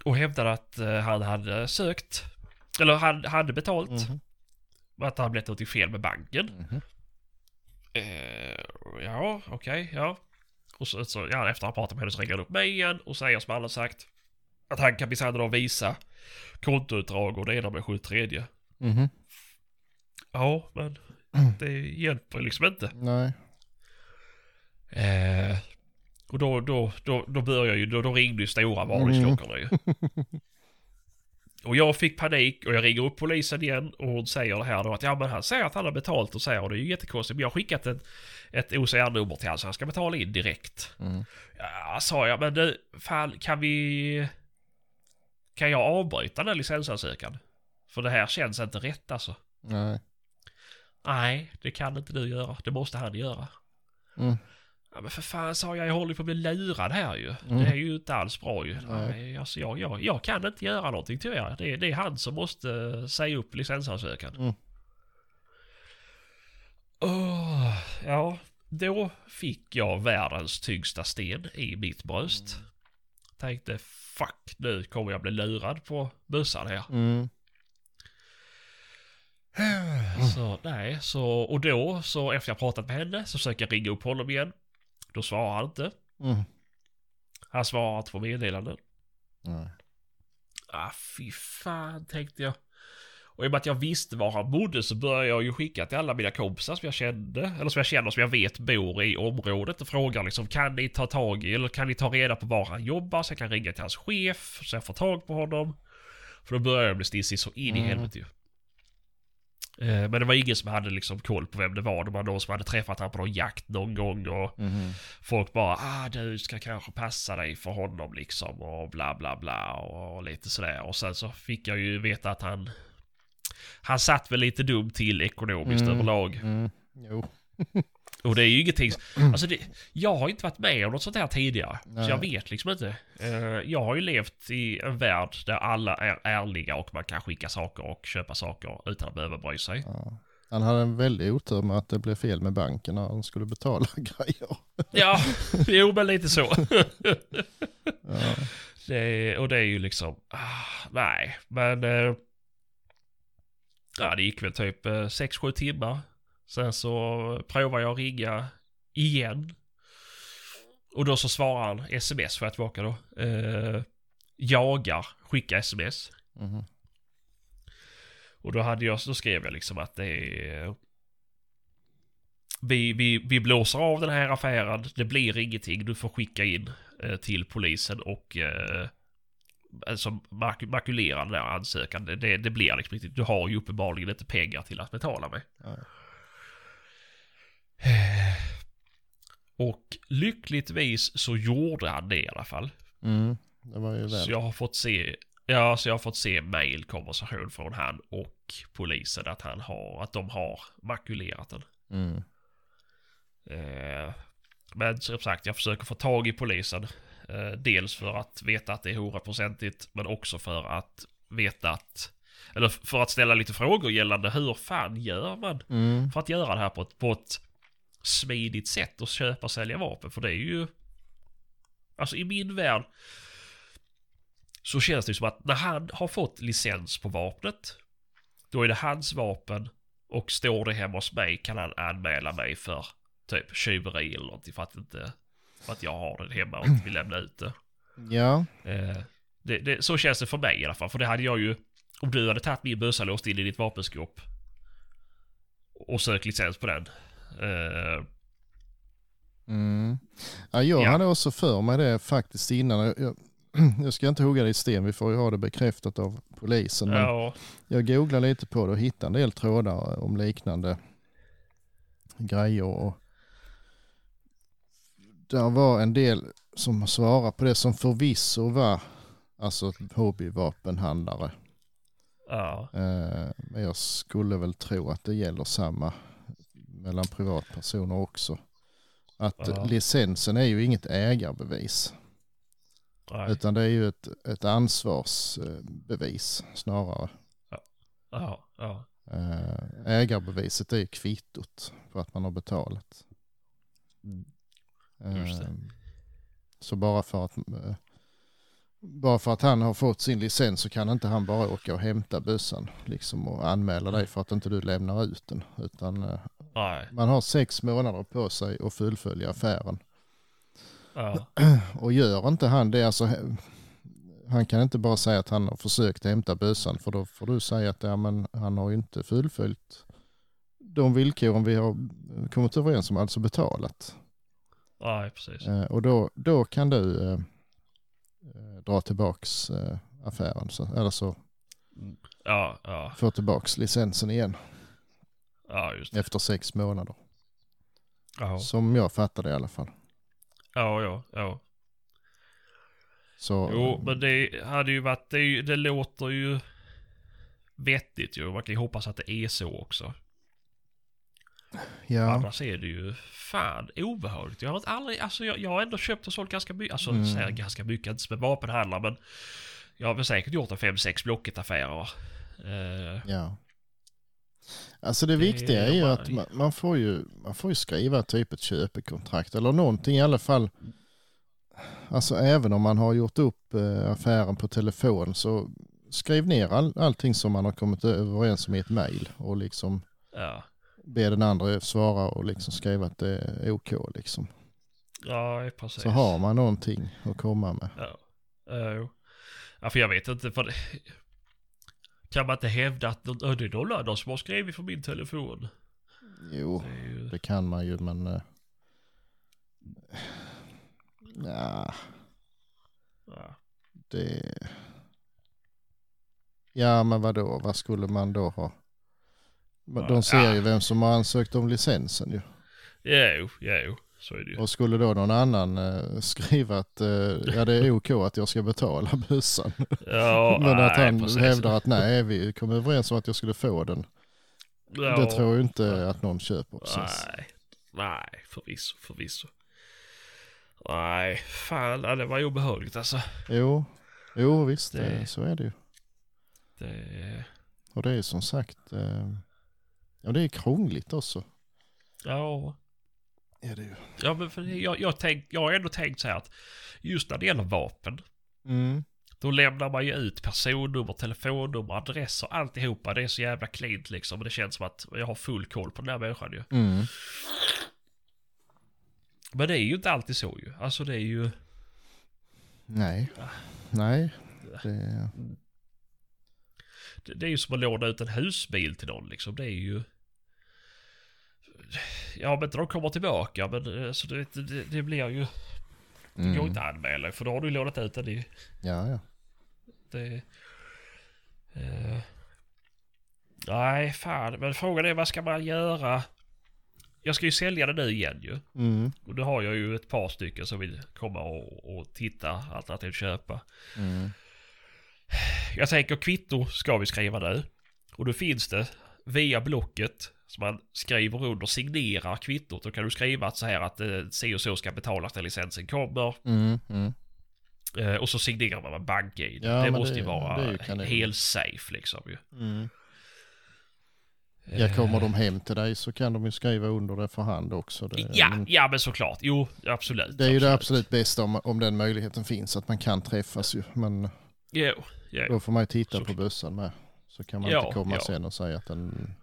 Och hävdade att eh, han hade sökt. Eller han hade betalt. Och att det hade blivit något fel med banken. Mhm. Eh, ja, okej, ja. Och så, så ja, efter att ha pratat med henne så ringer han upp mig igen och säger som alla sagt. Att han kan minsann visa kontoutdrag och det ena med 73. Mhm. Ja, men det hjälper liksom inte. Nej. Eh, och då, då, då, då börjar ju, då, då ringde ju stora varningsklockorna ju. Och jag fick panik och jag ringer upp polisen igen och hon säger det här då att ja men han säger att han har betalt och säger och det är ju jättekonstigt men jag har skickat ett, ett OCR-nummer till honom så han ska betala in direkt. Mm. Ja, sa jag men du, fan kan vi... Kan jag avbryta den här licensansökan? För det här känns inte rätt alltså. Nej. Nej, det kan inte du göra. Det måste han göra. Mm. Ja men för fan sa jag, jag håller på att bli lurad här ju. Mm. Det är ju inte alls bra ju. Nej. Nej, alltså jag, jag, jag kan inte göra någonting tyvärr. Det, det är han som måste eh, säga upp licensansökan. Mm. Åh, ja, då fick jag världens tyngsta sten i mitt bröst. Mm. Tänkte fuck nu kommer jag bli lurad på bössan här. Mm. Så nej, så och då så efter jag pratat med henne så försöker jag ringa upp honom igen. Då svarar han inte. Mm. Han svarar inte på meddelanden. Nej. Ah fy fan tänkte jag. Och i och med att jag visste var han bodde så började jag ju skicka till alla mina kompisar som jag kände, eller som jag känner som jag vet bor i området och frågar liksom kan ni ta tag i, eller kan ni ta reda på var han jobbar så jag kan ringa till hans chef så jag får tag på honom. För då börjar jag bli stissig så in i Mm. helvete ju. Eh, Men det var ingen som hade liksom koll på vem det var. Det var någon som hade träffat honom på någon jakt någon gång och Mhm. folk bara ah du ska kanske passa dig för honom liksom och bla bla bla och, lite sådär. Och sen så fick jag ju veta att han han satt väl lite dumt till ekonomiskt Mm. överlag. Mm. Jo. Och det är ju ingenting... Alltså det, jag har inte varit med om något sånt här tidigare. Nej. Så jag vet liksom inte. Eh, jag har ju levt i en värld där alla är ärliga och man kan skicka saker och köpa saker utan att behöva bry sig. Ja. Han hade en väldig otur med att det blev fel med banken när han skulle betala grejer. Ja, jo men lite så. Ja. Det, och det är ju liksom, ah, nej, men... Eh, ja, det gick väl typ 6-7 timmar. Sen så provade jag ringa igen. Och då så svarar han sms får jag tillbaka då. Eh, jagar, skicka sms. Mhm. Och då hade jag, då skrev jag liksom att det är... Vi, vi, vi blåser av den här affären, det blir ingenting, du får skicka in eh, till polisen och eh, alltså mak makulera den där ansökan. Det, det, det blir liksom inte, du har ju uppenbarligen inte pengar till att betala med. Ja. Och lyckligtvis så gjorde han det i alla fall. Mm. Det var ju väl. Så jag har fått se, ja, så jag har fått se mailkonversation från han och polisen att han har, att de har makulerat den. Mm. Eh, men som sagt, jag försöker få tag i polisen. Eh, dels för att veta att det är hundraprocentigt, men också för att veta att, eller för att ställa lite frågor gällande hur fan gör man Mm. för att göra det här på ett, på ett smidigt sätt och köpa och sälja vapen. För det är ju... Alltså i min värld så känns det ju som att när han har fått licens på vapnet, då är det hans vapen och står det hemma hos mig kan han anmäla mig för typ tjuveri eller någonting för att inte... För att jag har den hemma och inte vill lämna ut det. Ja. Eh, det, det. Så känns det för mig i alla fall. För det hade jag ju... Om du hade tagit min bössa låst in i ditt vapenskåp och sökt licens på den. Eh, Mm. Ja, jag Ja. hade också för mig det faktiskt innan. Jag, jag, ska inte hugga det i sten, vi får ju ha det bekräftat av polisen. Men ja, jag googlade lite på det och hittade en del trådar om liknande grejer. Och där var en del som svarade på det som förvisso var alltså hobbyvapenhandlare. ja, Eh, Men jag skulle väl tro att det gäller samma mellan privatpersoner också. Att Ja. licensen är ju inget ägarbevis. nej, Utan det är ju ett, ett ansvarsbevis snarare. ja, ja, Eh, Ägarbeviset är ju kvittot för att man har betalat. Det. Eh, Så bara för att eh, bara för att han har fått sin licens så kan inte han bara åka och hämta bössan liksom och anmäla dig för att inte du lämnar ut den. Utan nej, man har sex månader på sig att fullfölja affären. ja, Och gör inte han det, alltså, han kan inte bara säga att han har försökt hämta bössan för då får du säga att ja, men han har ju inte fullföljt de villkoren vi har kommit överens om, alltså betalat. nej, precis. Eh, och då, då kan du eh, eh, dra tillbaks eh, affären, så, eller så Ja, ja, få tillbaks licensen igen ja, just det. efter sex månader. Ja, Som jag fattar det i alla fall. ja, ja, ja. Så, Jo, men det hade ju varit, det, det låter ju vettigt ju. Man kan ju hoppas att det är så också. ja, Annars är det ju fan obehagligt. Jag har aldrig, alltså jag, jag har ändå köpt och sålt ganska mycket, alltså Mm. säger ganska mycket, inte som en vapenhandlare men jag har väl säkert gjort en 5-6 Blocket-affärer. Eh, Ja. Alltså det, Det viktiga är ju bara- att man, man, får ju, man får ju skriva typ ett köpekontrakt eller någonting i alla fall. Alltså även om man har gjort upp eh, affären på telefon så skriv ner all, allting som man har kommit överens om i ett mejl och liksom ja, be den andra svara och liksom skriva att det är OK liksom. ja, precis. Så har man någonting att komma med. Ja, Eh, ja, för jag vet inte, för det, kan man inte hävda att "Ö, det är någon annan som har skrivit för min telefon? Jo, Det ju, det kan man ju men... Eh, ja, ja. Det... Ja, men vadå? Vad skulle man då ha? De ser ju vem som har ansökt om licensen ju. Jo, jo, så är det ju. Och skulle då någon annan eh, skriva att eh, ja, det är OK att jag ska betala bussen. Ja, Men att nej, han precis. hävdar att nej, vi kom överens om att jag skulle få den. Ja, Det tror jag inte att någon köper precis. Nej, nej, förvisso, förvisso. Nej, fan, det var obehagligt alltså. Jo, jo visst, Det- det... så är det ju. Det, Och det är som sagt, eh, ja det är krångligt också. ja, Är det ju. ja men för jag, jag, tänk, jag har ändå tänkt så här att just när det gäller vapen, Mm. då lämnar man ju ut personnummer, telefonnummer, adresser, alltihopa. Det är så jävla cleant liksom. Det känns som att jag har full koll på den här människan ju. Mm. Men det är ju inte alltid så ju. Alltså det är ju... Nej, nej. Det, Det, det är ju som att låna ut en husbil till någon liksom. Det är ju... Ja men de kommer tillbaka men eh, så det, det, det blir ju... Det går mm. inte att anmäla för då har du lånat ut den i... Ja, ja. Det... eh, nej fan men frågan är vad ska man göra? Jag ska ju sälja den nu igen ju. Mm. Och då har jag ju ett par stycken som vill komma och, och titta alternativt köpa. Mm. Jag tänker kvitto ska vi skriva nu. Och då finns det via blocket som man skriver under signerar kvittot. Då kan du skriva att så här att eh, si och så ska betalas när licensen kommer. Mm. Mm. Eh, och så signerar man med bank-id. Ja, det måste det- ju vara helt safe liksom ju. Mm. Ja, kommer de hem till dig så kan de ju skriva under det för hand också. Det, Ja, men ja men såklart. Jo, absolut. det är ju det absolut bästa om, om den möjligheten finns, att man kan träffas ju. Men Jo, jo. då får man ju titta Så- på bussen med. Så kan man Ja, inte komma ja. sen och säga att den...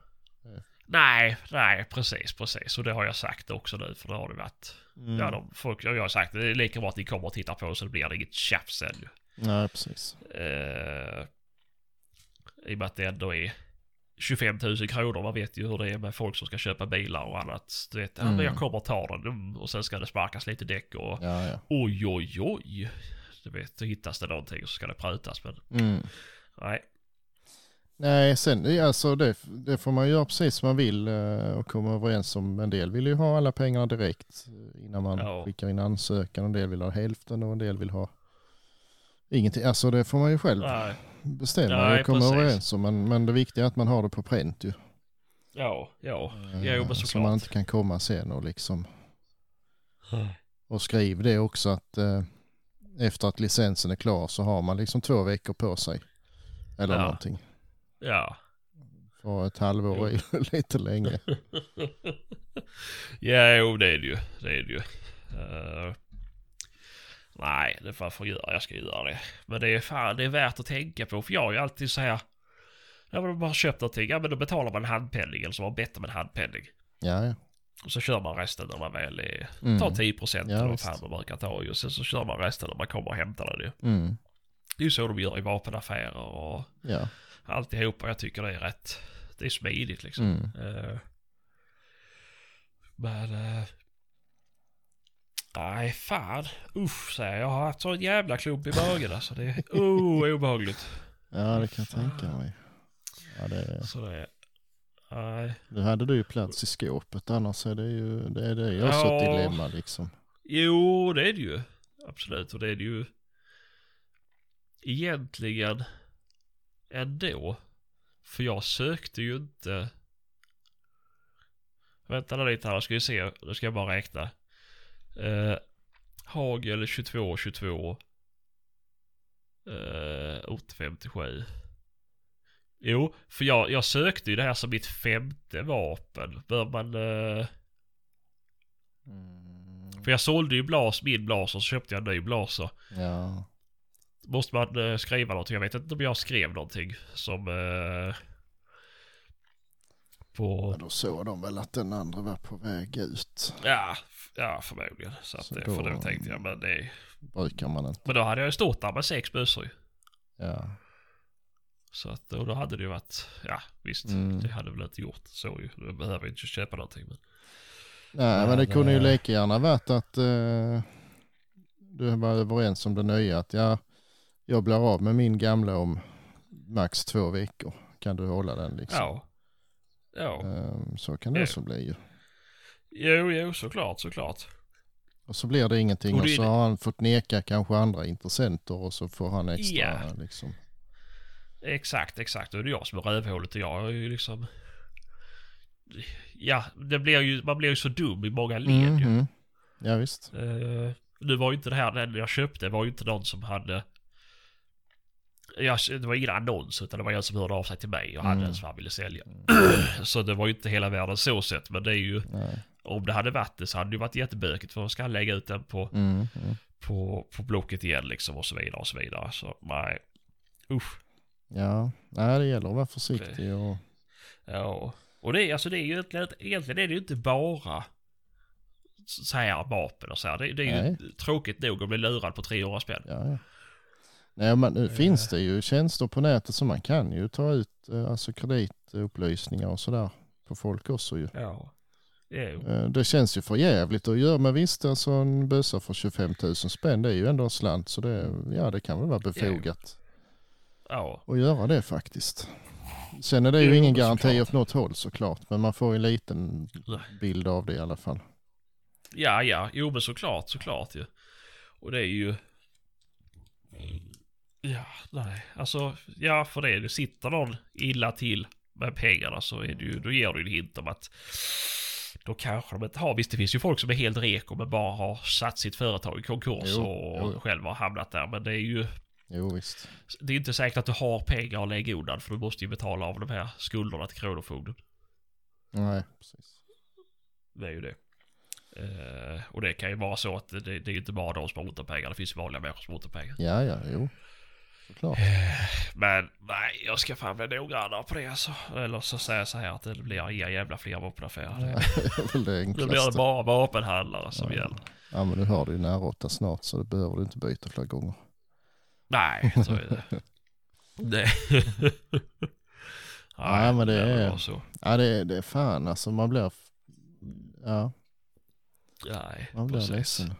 Nej, nej, precis, precis. Och det har jag sagt också nu, för det har det varit. Mm. Ja, de, folk, jag har sagt det är lika bra att ni kommer och tittar på så det blir inget tjafs sen ju. Nej, precis. Eh, I och med att det ändå är 25 000 kronor. Man vet ju hur det är med folk som ska köpa bilar och annat. Du vet, Mm. jag kommer och tar den mm, och sen ska det sparkas lite däck och Ja, ja. oj, oj, oj. Du vet, då hittas det någonting och så ska det prutas. Men Mm. nej, Nej, sen alltså det, det får man göra precis som man vill eh, och komma överens om. En del vill ju ha alla pengarna direkt eh, innan man Ja. skickar in ansökan. En del vill ha hälften och en del vill ha ingenting. Alltså det får man ju själv nej. bestämma Nej, och komma precis. överens om. Men, men det viktiga är att man har det på pränt ju. Ja, ja. Eh, Jo, men så man såklart. inte kan komma sen och liksom och skriv det också att eh, efter att licensen är klar så har man liksom två veckor på sig. Eller Ja. någonting. Ja. För ett halvår är ju lite länge. ja, jo det är det ju. Det är det ju. Eh, nej, det får jag få göra. Jag ska göra det. Men det är fan, det är värt att tänka på. För jag är ju alltid så här. Men man har köpt någonting. Ja men då betalar man en handpenning. Eller så har man bett om en handpenning. Ja, ja. Och så kör man resten när man väl är... Mm. Tar 10 procent Ja, eller vad fan man brukar ta. Och sen så kör man resten när man kommer och hämtar den ju. Mm. Det är ju så de gör i vapenaffärer och Ja. Alltihopa. Jag tycker det är rätt. Det är smidigt liksom. Mm. Eh, men... eh, nej, fan. Usch, säger jag. Jag har haft sån jävla klump i magen alltså. Det är oh, obehagligt. ja, det kan jag tänka mig. Ja, det, Så det är... Nej. nu hade du ju plats i skåpet annars är det ju det är det ju också Ja. ett dilemma liksom. Jo, det är det ju. Absolut. Och det är det ju egentligen ändå. För jag sökte ju inte... Vänta lite här, ska vi se. Nu ska jag bara räkna. Eh, Hagel 22, 22. Eh, Ort 57. Jo, för jag, jag sökte ju det här som mitt femte vapen. Bör man... Eh, för jag sålde ju blas, min blaser, så köpte jag en ny blaser. Ja. Måste man eh, skriva någonting? Jag vet inte om jag skrev någonting som... Eh, ja, på... då såg de väl att den andra var på väg ut. Ja, ja förmodligen. Så, att Så det, då- för då tänkte jag, men det... Brukar man inte. Men då hade jag ju stått där med sex bössor ju. Ja. Så att då, då hade det ju varit... Ja, visst. Mm. Det hade väl inte gjort så ju. Då behöver jag inte köpa någonting. Men... Nej, men det Men, kunde ju eh, lika gärna varit att eh, du var överens om det nya. Att ja, jag blir av med min gamla om max två veckor. Kan du hålla den liksom? Ja. Ja. Ehm, Så kan det Ja. också bli ju. Jo, jo, såklart, såklart. Och så blir det ingenting Och det så har han fått neka kanske andra intressenter och så får han extra Ja. liksom. Exakt, exakt. Och det är jag som är rövhålet och jag är ju liksom... Ja, det blir ju, man blir ju så dum i många led ju. Mhm. Ja visst. Eh, nu var ju inte det här, den jag köpte var ju inte någon som hade... Ja, det var ingen annons utan det var en som hörde av sig till mig och hade Mm. en som han ville sälja. så det var ju inte hela världen så sett men det är ju... Nej. Om det hade varit det så hade det ju varit jättebökigt för ska lägga ut den på, Mm. Mm. på, på Blocket igen liksom och så vidare och så vidare. Så nej. Usch. Ja, nej det gäller att vara försiktig och Ja. Och det är alltså det är ju egentligen, egentligen är det ju inte bara så här vapen och så här. Det, det är ju tråkigt nog att bli lurad på 300 spänn. ja, ja. Nej men nu finns det ju tjänster på nätet som man kan ju ta ut eh, alltså kreditupplysningar och sådär på folk också ju. Ja. Eh, Det känns ju för jävligt att göra men visst alltså en bössa för 25 000 spänn det är ju ändå en slant så det, ja, det kan väl vara befogat Ja. att göra det faktiskt. Sen är det ju ingen garanti åt något håll såklart men man får ju en liten bild av det i alla fall. Ja, ja. Jo men såklart, såklart ju. Och det är ju... Ja, nej. Alltså, ja för det. Det sitter någon illa till med pengarna så är det ju, då ger du ju en hint om att då kanske de inte har, visst det finns ju folk som är helt reko men bara har satt sitt företag i konkurs Jo, och jo. själva har hamnat där. Men det är ju, Jo visst. det är inte säkert att du har pengar att lägga undan för du måste ju betala av de här skulderna till Kronofogden. Nej, precis. Det är ju det. Eh, och det kan ju vara så att det, det är inte bara de som har ont om pengar, det finns ju vanliga människor som har ont om pengar. Ja, ja, jo. Såklart. Men nej, jag ska fan bli noggrannare på det alltså. Eller så säger jag så här att det blir inga jävla fler vapenaffärer. Ja, det är det Nu blir det enklaste. bara vapenhandlare som Ja. gäller. Ja, men du har det nära åtta snart så det behöver du inte byta flera gånger. Nej, så är det. det. Nej, men det väl är- Så. Ja, det, är- det är fan alltså. Man blir... Ja, Nej, man blir precis. ledsen.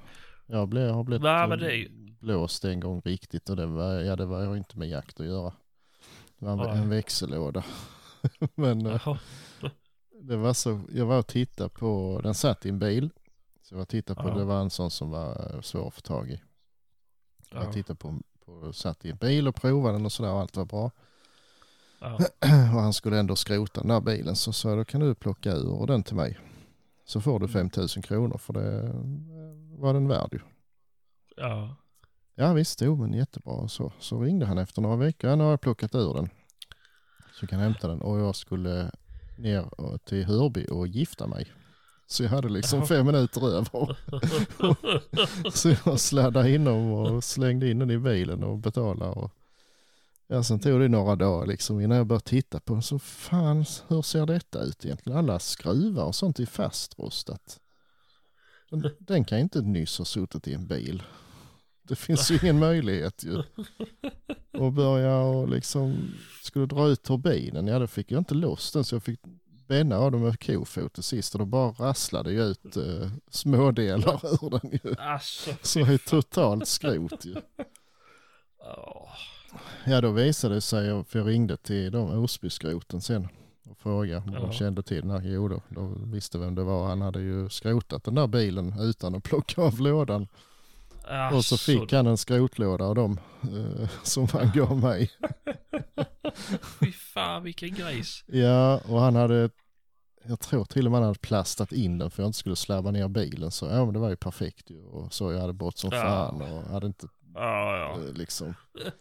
Jag blev, har blivit Nej, eh, men det är ju... blåst en gång riktigt och det var, ja, det var ju inte med jakt att göra. Det var en, Nej. en växellåda. men eh, Jaha. det var så, jag var och tittade på, den satt i en bil. Så jag var och tittade på, Ja. det var en sån som var eh, svår att få tag i. Ja. Jag tittade på, på, satt i en bil och provade den och sådär och allt var bra. Ja. och han skulle ändå skrota den där bilen så sa jag då kan du plocka ur den till mig. Så får du 5000 kronor för det eh, var den värd ju. ja. Ja visst, jo men jättebra så. Så ringde han efter några veckor, nu har jag plockat ur den. Så kan jag hämta den och jag skulle ner till Hörby och gifta mig. Så jag hade liksom fem minuter över. Så jag sladdade inom och slängde in den i bilen och betalade. Och ja, sen tog det några dagar liksom innan jag började titta på den. Så fan, hur ser detta ut egentligen? Alla skruvar och sånt är fastrostat. Den, den kan inte nyss ha suttit i en bil. Det finns ju ingen möjlighet ju. Och börja och liksom, skulle dra ut turbinen, ja då fick jag inte loss den så jag fick bänna av den med kofot till sist och då bara rasslade jag ut eh, smådelar ur den ju. Alltså. Så det är totalt skrot ju. Ja. Då visade det sig, för jag ringde till de Osbyskroten sen och frågade om de kände till den här. Jo då, de visste vem det var. Han hade ju skrotat den där bilen utan att plocka av lådan. Och så fick han en skrotlåda av dem eh, som han gav mig. Fy fan vilken gris. Ja, och han hade, jag tror till och med han hade plastat in den för jag inte skulle släva ner bilen. Så ja, men det var ju perfekt ju. Och så jag hade bort som Ja. fan och hade inte Ja, ja. eh, liksom.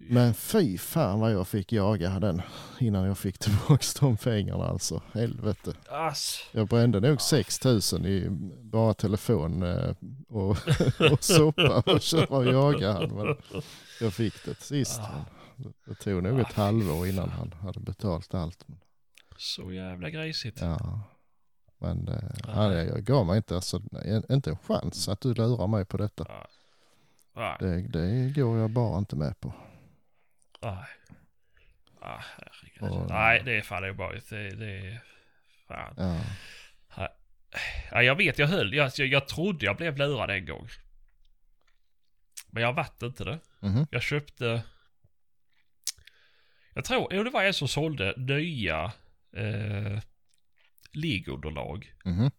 Men fy fan vad jag fick jaga den innan jag fick tillbaka de pengarna alltså. Helvete. Ass. Jag brände nog 6000 i bara telefon eh, och, och soppa och köra och jaga han. Men jag fick det sist. Ah. Det tog nog Ah, ett fy halvår innan han hade betalt allt. Så jävla grisigt. Ja. Men Ah. han, jag gav mig inte, alltså, inte en chans att du lurar mig på detta. Det, det går jag bara inte med på. Nej. Ah. Och- Nej, det är fan obehagligt. Det, det är... Fan. Ja. Ja, jag vet, jag höll. Jag, jag, jag trodde jag blev lurad en gång. Men jag varit inte det. Mhm. Jag köpte... Jag tror, jo det var en som sålde nya eh, liggunderlag. Mhm.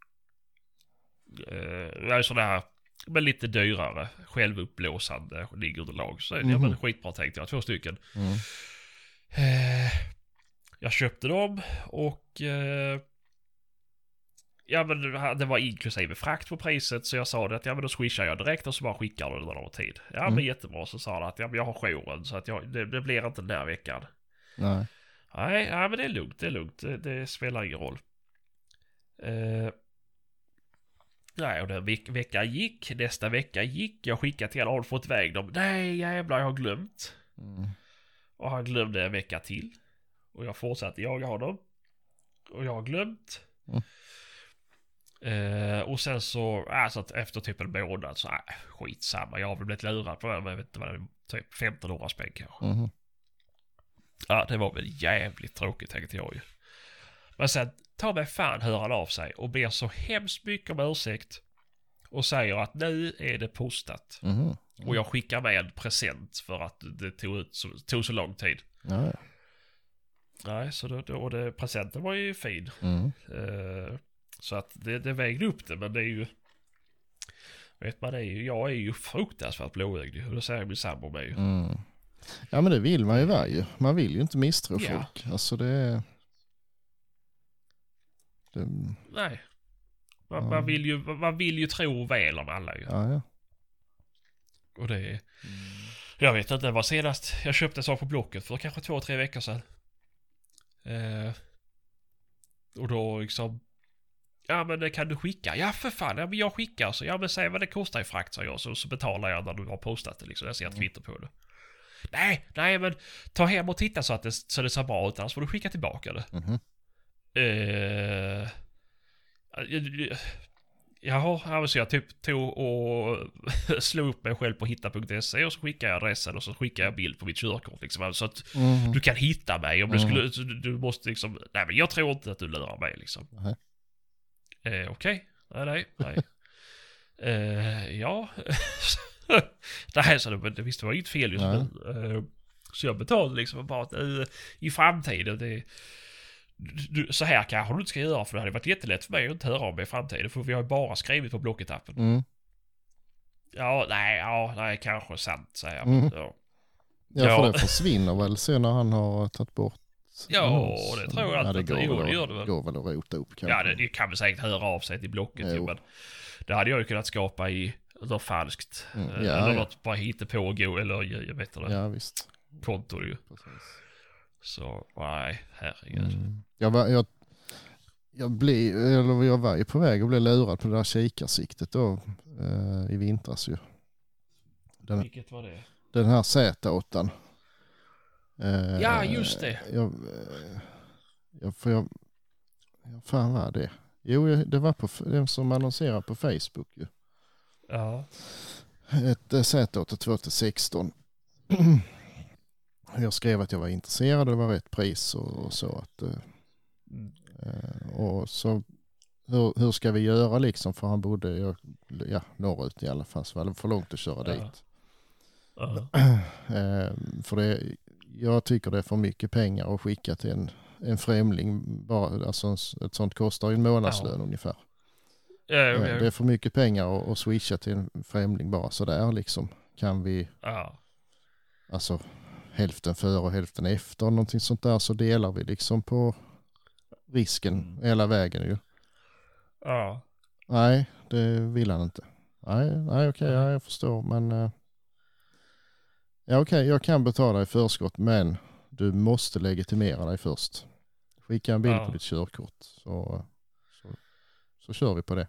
Eh, är sådana här, men lite dyrare, självuppblåsande liggunderlag. Så Mhm. ja men skitbra tänkte jag, två stycken. Mm. Eh, jag köpte dem och eh, ja men det var inklusive frakt på priset så jag sa det att ja men då swishar jag direkt och så bara skickar du det när de har tid. Ja Mm. men jättebra så sa han att ja men jag har jouren så att jag, det, det blir inte den här veckan. Nej. Nej, ja, men det är lugnt, det är lugnt. Det, det spelar ingen roll. Eh, nej, och den veck, vecka gick, nästa vecka gick. Jag skickade till honom, har fått iväg dem? Nej, jävlar, jag har glömt. Mm. Och han glömde en vecka till. Och jag fortsatte jaga honom. Och jag har glömt. Mm. Eh, och sen så, alltså att efter typ en månad så, äh, skitsamma. Jag har väl blivit lurad på det, men jag vet inte vad det är, typ 1500 spänn kanske. Mhm. Ja, det var väl jävligt tråkigt tänkte jag ju. Men sen tar mig fan hör han av sig och ber så hemskt mycket om ursäkt. Och säger att nu är det postat. Mhm. Och jag skickar med en present för att det tog, ut så, tog så lång tid. Ja. Nej, så då, då, det, presenten var ju fin. Mm. Eh, så att det, det vägde upp det, men det är ju... Vet man, det är ju, jag är ju fruktansvärt blåögd och det säger min sambo med ju. Mm. Ja men det vill man ju vara ju. Man vill ju inte misstro Ja. folk. Alltså det. Det... Nej. Man, Ja. man, vill ju, man vill ju tro väl om alla ju. Ja, ja. Och det är... Jag vet inte, det var senast jag köpte en sak på Blocket för kanske två, tre veckor sedan. Eh, och då liksom... Ja men det kan du skicka? Ja för fan, ja, men jag skickar. Så ja men säg vad det kostar i frakt sa jag. Så, så betalar jag när du har postat det liksom. Jag ser ett kvitto på det. Nej, nej men ta hem och titta så att det, så det ser bra ut annars får du skicka tillbaka det. Mhm. Eh, jaha, ja, så jag typ tog och slog upp mig själv på hitta.se och så skickade jag adressen och så skickade jag bild på mitt körkort liksom. Så att Mhm. du kan hitta mig om du Mm. skulle, du, du måste liksom, nej men jag tror inte att du lurar mig liksom. Nej. Eh, Okej, nej nej, nej. eh, ja. nej, så det, det visste var inget fel just nu. Eh, så jag betalade liksom bara att eh, i framtiden, det, du, så här kanske du inte ska göra för det hade varit jättelätt för mig att inte höra om mig i framtiden. För vi har ju bara skrivit på Blocket-appen. Mm. Ja, nej, ja, nej, kanske sant säger jag. Mm. Ja. Ja, Ja. för det försvinner väl sen när han har tagit bort Ja, det tror jag ja, att det det- går, det gör det väl. går väl att rota upp kanske. Ja, det, det kan väl säkert höra av sig till Blocket ju, men det hade jag ju kunnat skapa i något falskt. Mm, eh, ja, eller ja. något bara hittepå eller jag vet inte, Ja, visst. konto ju. Precis. Så nej, herregud. Mm. Jag, var, jag, jag, blev, eller jag var ju på väg att bli lurad på det där kikarsiktet då eh, i vintras ju. Den, Vilket var det? den här Z8. Eh, Ja, just det. Jag, eh, jag, för jag, ja, fan var det? Jo, jag- det var på, den som annonserade på Facebook ju. Ja. Ett eh, Z8 2016. Jag skrev att jag var intresserad och det var rätt pris och, och så att eh, Mm. Eh, och så hur, hur ska vi göra liksom för han bodde jag, ja, norrut i alla fall så var det för långt att köra Ja. dit. Eh, för det, jag tycker det är för mycket pengar att skicka till en, en främling. Bara, alltså ett sånt kostar ju en månadslön Ja. ungefär. Eh, ja, det är för mycket pengar att, att swisha till en främling bara sådär liksom. Kan vi, ja. alltså hälften före och hälften efter någonting sånt där så delar vi liksom på risken Mm. hela vägen ju. ja. Nej, det vill han inte. Nej, nej okej, ja, jag förstår. Men eh, ja, okej, jag kan betala i förskott, men du måste legitimera dig först. Skicka en bild Ja. på ditt körkort så, så, så kör vi på det.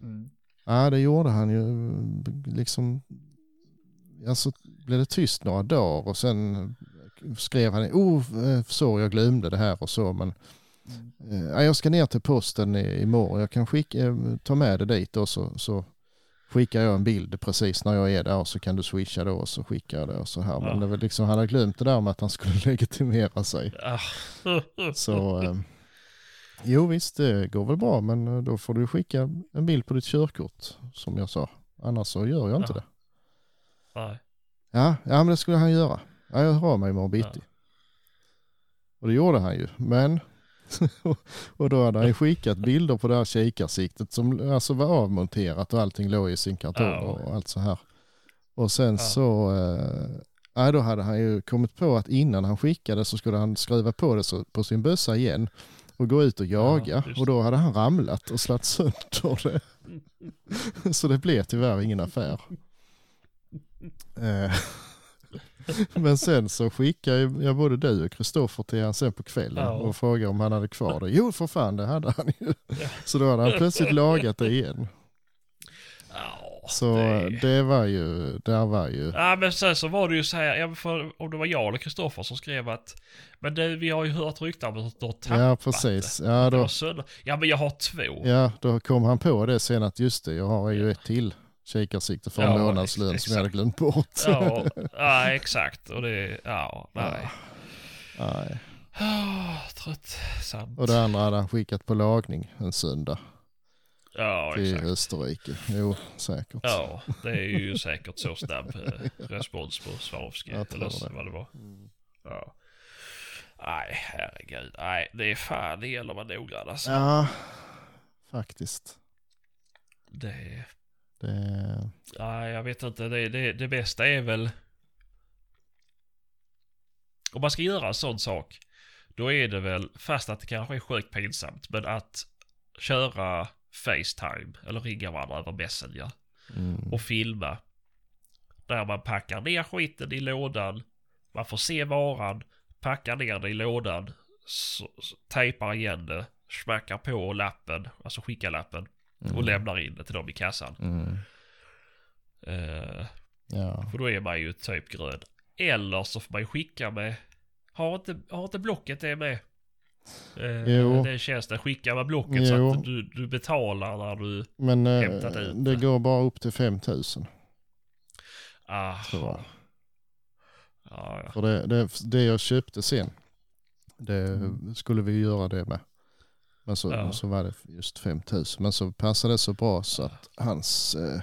Mm. Ja, det gjorde han ju liksom. Alltså blev det tyst några dagar och sen skrev han, oh, eh, så jag glömde det här och så, men. Eh, ja, jag ska ner till posten i- imorgon. Jag kan skicka, eh, ta med det dit och så, så skickar jag en bild precis när jag är där och så kan du swisha då och så skickar jag det och så här. Men Ja. det var liksom, han hade glömt det där med att han skulle legitimera sig. Ja. Så eh, jo visst, det går väl bra men eh, då får du skicka en bild på ditt körkort som jag sa. Annars så gör jag inte Ja. det. Nej. Ja, ja men det skulle han göra. Ja, jag hör mig imorgon bitti. Och det gjorde han ju. Men och då hade han ju skickat bilder på det här kikarsiktet som alltså var avmonterat och allting låg i sin kartong Ja. och allt så här. Och sen Ja. så, eh, ja, då hade han ju kommit på att innan han skickade så skulle han skruva på det så, på sin bössa igen och gå ut och jaga. och då hade han ramlat och slagit sönder det. så det blev tyvärr ingen affär. Eh, Men sen så skickade jag både du och Kristoffer till han sen på kvällen Ja. och frågade om han hade kvar det. Jo för fan det hade han ju. Ja. Så då hade han plötsligt lagat det igen. Ja, Så det... det var ju, där var ju, Ja men sen så var det ju så här, för, om det var jag eller Kristoffer som skrev att Men det, vi har ju hört rykten om att du har tappat ja precis. Ja då. Ja men jag har två. ja då kom han på det sen att just det, jag har ju ett till kikarsikte för en Ja, månadslön ex- som jag hade glömt bort. Ja, ja exakt. Och det, ja, nej. Nej. Oh, tröttsamt. Och det andra hade han skickat på lagning en söndag Ja, till exakt. Österrike. Jo, säkert. Ja, det är ju säkert så snabb eh, respons på Swarovski. Eller det. vad det var. Mm. Ja. Nej, herregud. Nej, det är fan, det gäller att vara noggrann alltså. Ja, faktiskt. Det, Det, nej, jag vet inte. Det, det, det bästa är väl... Om man ska göra en sån sak. Då är det väl, fast att det kanske är sjukt pinsamt, men att köra Facetime eller ringa varandra över Messenger mm, och filma. Där man packar ner skiten i lådan. Man får se varan, packar ner det i lådan, så, så, tejpar igen det, smackar på lappen, alltså skickar lappen och mm, lämnar in det till dem i kassan. mm, Eh, ja. för då är man ju typ grön. Eller så får man ju skicka med, har inte, har inte blocket det med? Eh, Jo. Den tjänsten, skicka med blocket så Jo. att du, du betalar när du... Men eh, Hämtat ut det det. går bara upp till 5000 Ah, tror jag. ja, ja. För det, det, det jag köpte sen, det skulle vi göra det med. Men så, Ja. så var det just 5000. Men så passade det så bra så att hans eh,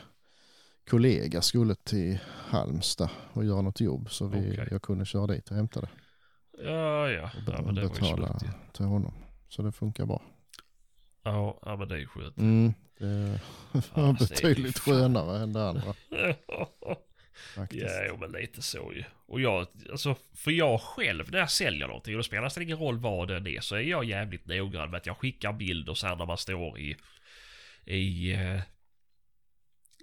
kollega skulle till Halmstad och göra något jobb. Så vi, Okej. jag kunde köra dit och hämta det Ja, ja. och ja men det var ju betala slut, ja. till honom. Så det funkar bra. Ja, ja, men det är ju skönt. Mm, det var ju betydligt skönare än det andra faktiskt. ja, jo, men lite så ju. Och jag, alltså, för jag själv när jag säljer någonting, och det spelar nästan ingen roll vad den är, så är jag jävligt noggrann med att jag skickar bilder sen när man står i, i, eh,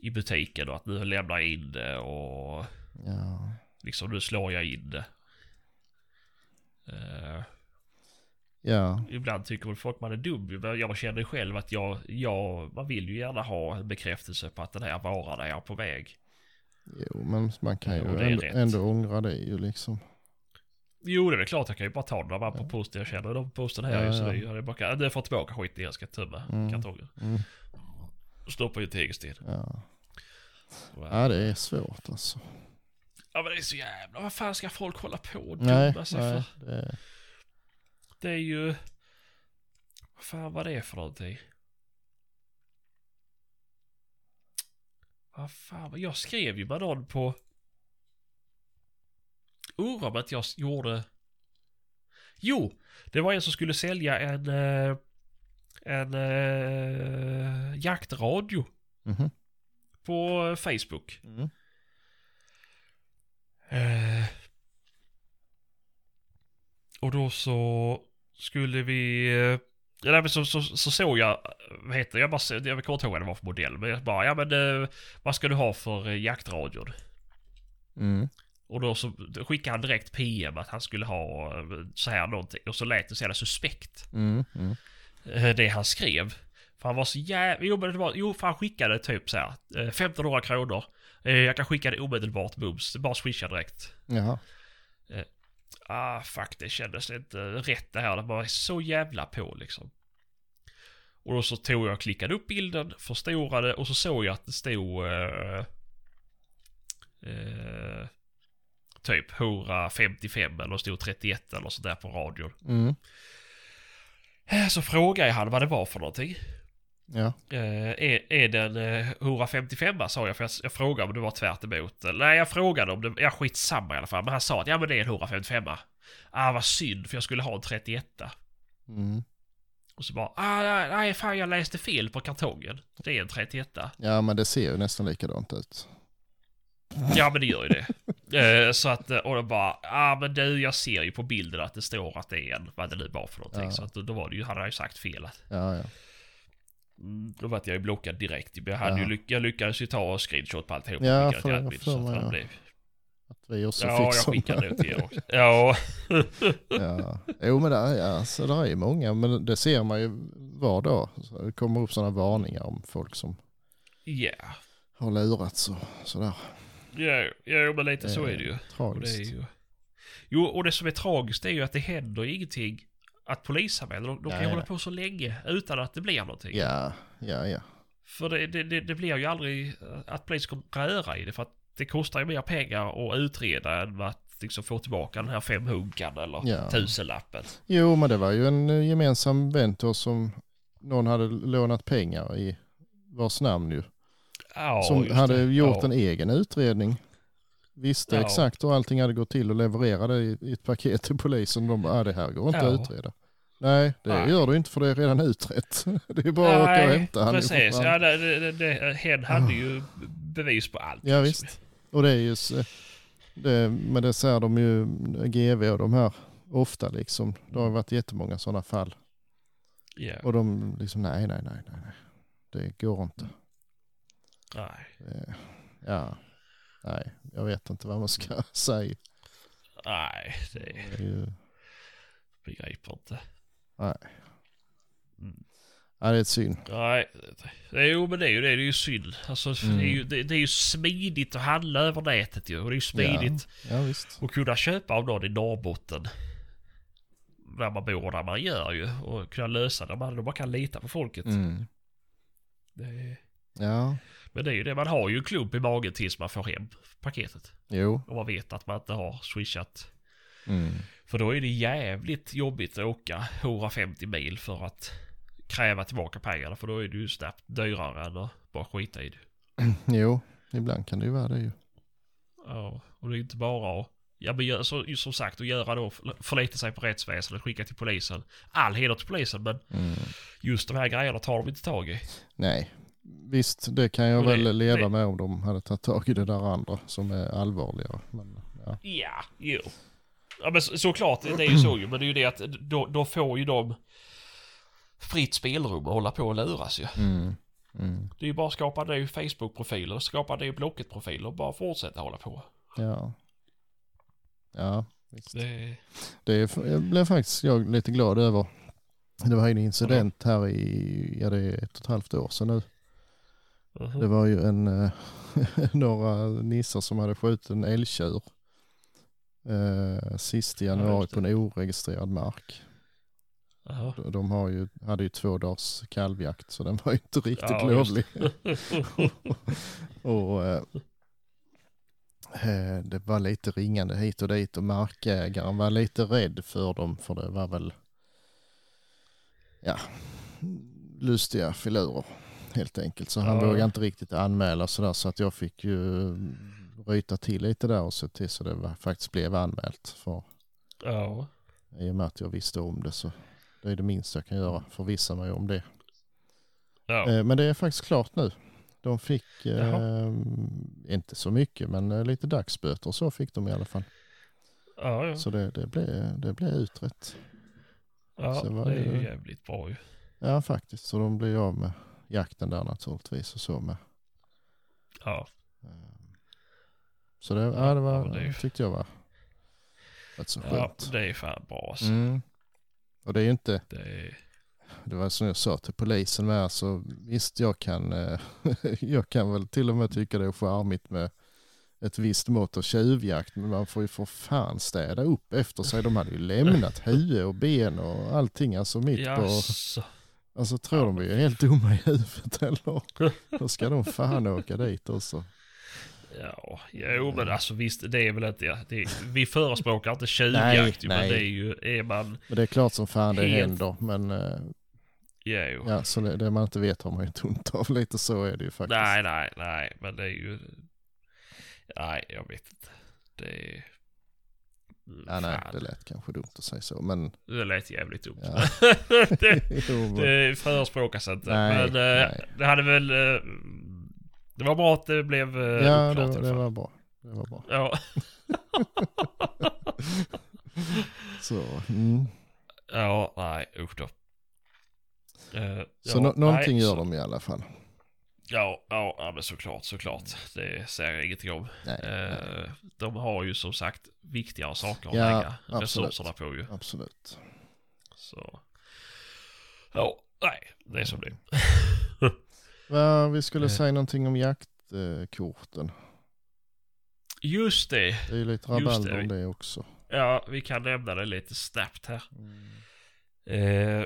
i butiken och att nu lämnar jag in det och Ja. liksom nu slår jag in det. Eh, ja, ibland tycker väl folk man är dum. Men jag känner själv att jag, jag, man vill ju gärna ha en bekräftelse på att den här varan är på väg. Jo men man kan ju Jo, är ändå, ändå ångra det ju liksom. Jo, det är väl klart jag kan ju bara ta där på posten. Jag känner de posten här Ja, ju, så ja. det är ju bara kan, det får tillbaka skiten jag ska tömma Mm. kartongen. Mm, Stoppa i tegelsten. ja. Ja. ja, det är svårt alltså. ja men det är så jävla, vad fan ska folk hålla på och dumma sig nej för? det, Det är ju, vad fan var det för någonting? Vad fan, jag skrev ju någon på... Om att jag gjorde... Jo! Det var en som skulle sälja en... eh, En eh, jaktradio mhm. på eh, Facebook. Mm. Eh, och då så skulle vi... Eh, ja, men så, så, så såg jag, vad heter jag bara, jag kommer inte ihåg vad det var för modell, men jag bara, ja men eh, vad ska du ha för eh, jaktradion? Mm. Och då så skickade han direkt PM att han skulle ha eh, så här någonting. Och så lät det så jävla suspekt. Mm. Mm. Det han skrev. För han var så jävla... Jo, men det var... Jo, för han skickade typ så här. eh, 1500 kronor. Jag kan skicka det omedelbart bums. Bara swisha direkt. Jaha. Ah, fuck, det kändes inte rätt det här. Det var så jävla på liksom. Och då så tog jag och klickade upp bilden, förstorade och så såg jag att det stod... Eh, eh, typ 155 eller stod 31 eller sådär på radion. Mm. Eh, Så frågade jag han vad det var för någonting. Ja. Eh, är, är den eh, 155 sa jag, för jag, jag frågade om det var tvärt emot. Nej, jag frågade om det, ja skitsamma i alla fall. Men han sa att ja men det är en 155 Ah vad synd, för jag skulle ha en 31 Mm. Och så bara, ah, nej, nej fan jag läste fel på kartongen. Det är en 31 Ja, men det ser ju nästan likadant ut. Ja men det gör ju det. Eh, så att, eh, och då bara, ah, men du jag ser ju på bilden att det står att det är en, vad det nu var för någonting. Ja. Så att då var det ju, hade jag ju sagt fel. Att, Ja, ja. Mm, då var jag ju blockad direkt. Jag, hade ju Ja. lyck, jag lyckades ju ta screenshot på alltihop. Ja, för- admin, för så att mig, ja. blev, Att vi också Ja, fick jag såna. skickade det till er också. Ja, Ja, jo men där, ja, så där är ju många, men det ser man ju var dag. Så det kommer upp sådana varningar om folk som ja. har lurats och sådär. Ja, ja men lite så är det ju. Och det Tragiskt. är ju. Jo, och det som är tragiskt är ju att det händer ingenting att polisanmäla. De, de kan ju hålla på så länge utan att det blir någonting. Ja, ja, ja. För det, det, det, blir ju aldrig eh, att polisen kommer röra i det för att det kostar ju mer pengar att utreda än att liksom få tillbaka den här femhunkan eller Ja. tusenlappen. Jo, men det var ju en eh, gemensam vän som någon hade lånat pengar i vars namn ju. Ja, som hade det. gjort ja. en egen utredning. Visste Ja. exakt hur allting hade gått till och levererade i, i ett paket till polisen. De bara, ah, det här går inte att utreda. Nej, det Nej. gör du inte för det är redan utrett. Det är bara att åka och Nej, hämta han. precis. Ja, det, det, det, hen hade ju bevis på allt. Ja liksom. visst. Och det är ju, det, men det säger de ju, GV och de här, ofta liksom. Det har varit jättemånga sådana fall. Ja, Och de liksom, nej, nej, nej, nej, nej. Det går inte. nej. Ja, nej, jag vet inte vad man ska säga. Nej, det Det är ju, begriper inte. Nej. Mm. Ja, det är ett synd. Nej, jo men det är ju det. Det är ju synd. Alltså, Mm. det, är ju, det, det är ju smidigt att handla över nätet ju. Och det är ju smidigt Ja, visst. att kunna köpa av någon i Norrbotten. Där man bor och där man gör ju. Och kunna lösa det. Man, man kan lita på folket. Mm. Är, Ja, men det är ju det. Man har ju en klump i magen tills man får hem paketet. jo. Och man vet att man inte har swishat. Mm. För då är det jävligt jobbigt att åka 150 mil för att kräva tillbaka pengarna. För då är det ju snabbt dyrare än att bara skita i det. Jo, ibland kan det ju vara det ju. Ja, och det är inte bara att, ja men så, som sagt att göra då, förlita sig på rättsväsendet, skicka till polisen. All heder till polisen men Mm. just de här grejerna tar de inte tag i. Nej, visst det kan jag Och det- väl leva det- med om de hade tagit tag i det där andra som är allvarligare. Men, ja. Ja, jo. Ja men så, såklart, det är ju så ju. Men det är ju det att då, då får ju de fritt spelrum att hålla på och luras ju. Mm. Mm. Det är ju bara att skapa det Facebook-profiler, skapa det Blocket-profiler och bara fortsätta hålla på. Ja. Ja, visst. Det, Det blev faktiskt jag lite glad över. Det var ju en incident här i, ja det är ett och ett halvt år sedan nu. Mhm. Det var ju en, eh, några nissar som hade skjutit en älgtjur. Eh, sist i januari det. på en oregistrerad mark. Jaha. De har ju, hade ju två dagars kalvjakt så den var ju inte riktigt Ja, lovlig. och eh, eh, det var lite ringande hit och dit och markägaren var lite rädd för dem för det var väl ja, lustiga filurer helt enkelt. Så han Ja. vågade inte riktigt anmäla sådär så att jag fick ju ryta till lite där och se till så det faktiskt blev anmält. För Ja. i och med att jag visste om det så det är det minsta jag kan göra, förvissa mig om det. Ja. Eh, Men det är faktiskt klart nu. De fick, eh, inte så mycket, men eh, lite dagsböter och så fick de i alla fall. Ja, ja. Så det, det, blev, det blev utrett. ja det är ju jävligt bra ju. Ja, faktiskt. Så de blev av med jakten där naturligtvis och så med. Ja. Så det, ja, det, var, Ja, det är tyckte jag var rätt så ja, skönt. det är fan bra alltså. Mm. Och det är ju inte, Det är... det var som jag sa till polisen med, så visst jag kan, eh, jag kan väl till och med tycka det är charmigt med ett visst mått av tjuvjakt, men man får ju för fan städa upp efter sig. De hade ju lämnat huvud och ben och allting, alltså mitt på, Jaså. alltså tror de vi är helt dumma i huvudet eller? Då ska de fan åka dit också. Ja, jo men alltså visst det är väl inte, ja, det är, vi förespråkar inte tjuvjakt ju, men nej. det är ju, är man, Men det är klart som fan det Helt- händer, men eh, ja så det, det man inte vet har man ju ont av, lite så är det ju faktiskt. Nej, nej, nej, men det är ju, nej jag vet inte. Det är, Ja, nej, det lät kanske dumt att säga så, men... det lät jävligt dumt. Ja. det, det förespråkas inte. Nej, men eh, nej. det hade väl... eh, det var bra att det blev uh, ja, det, det var bra. Det var bra. Ja. Så, mm. ja, nej usch då. Eh, så ja, nå- någonting nej, gör så- de i alla fall. Ja, ja, ja, men såklart, såklart. Det säger jag ingenting om. Nej, nej, Eh, de har ju som sagt viktigare saker att Ja, lägga absolut. resurserna på ju. absolut. Så. Ja, nej, det är som det vi skulle Eh. säga någonting om jaktkorten. Just det. Det är ju lite rabalder det. om det också. Ja, vi kan nämna det lite snabbt här. Eh,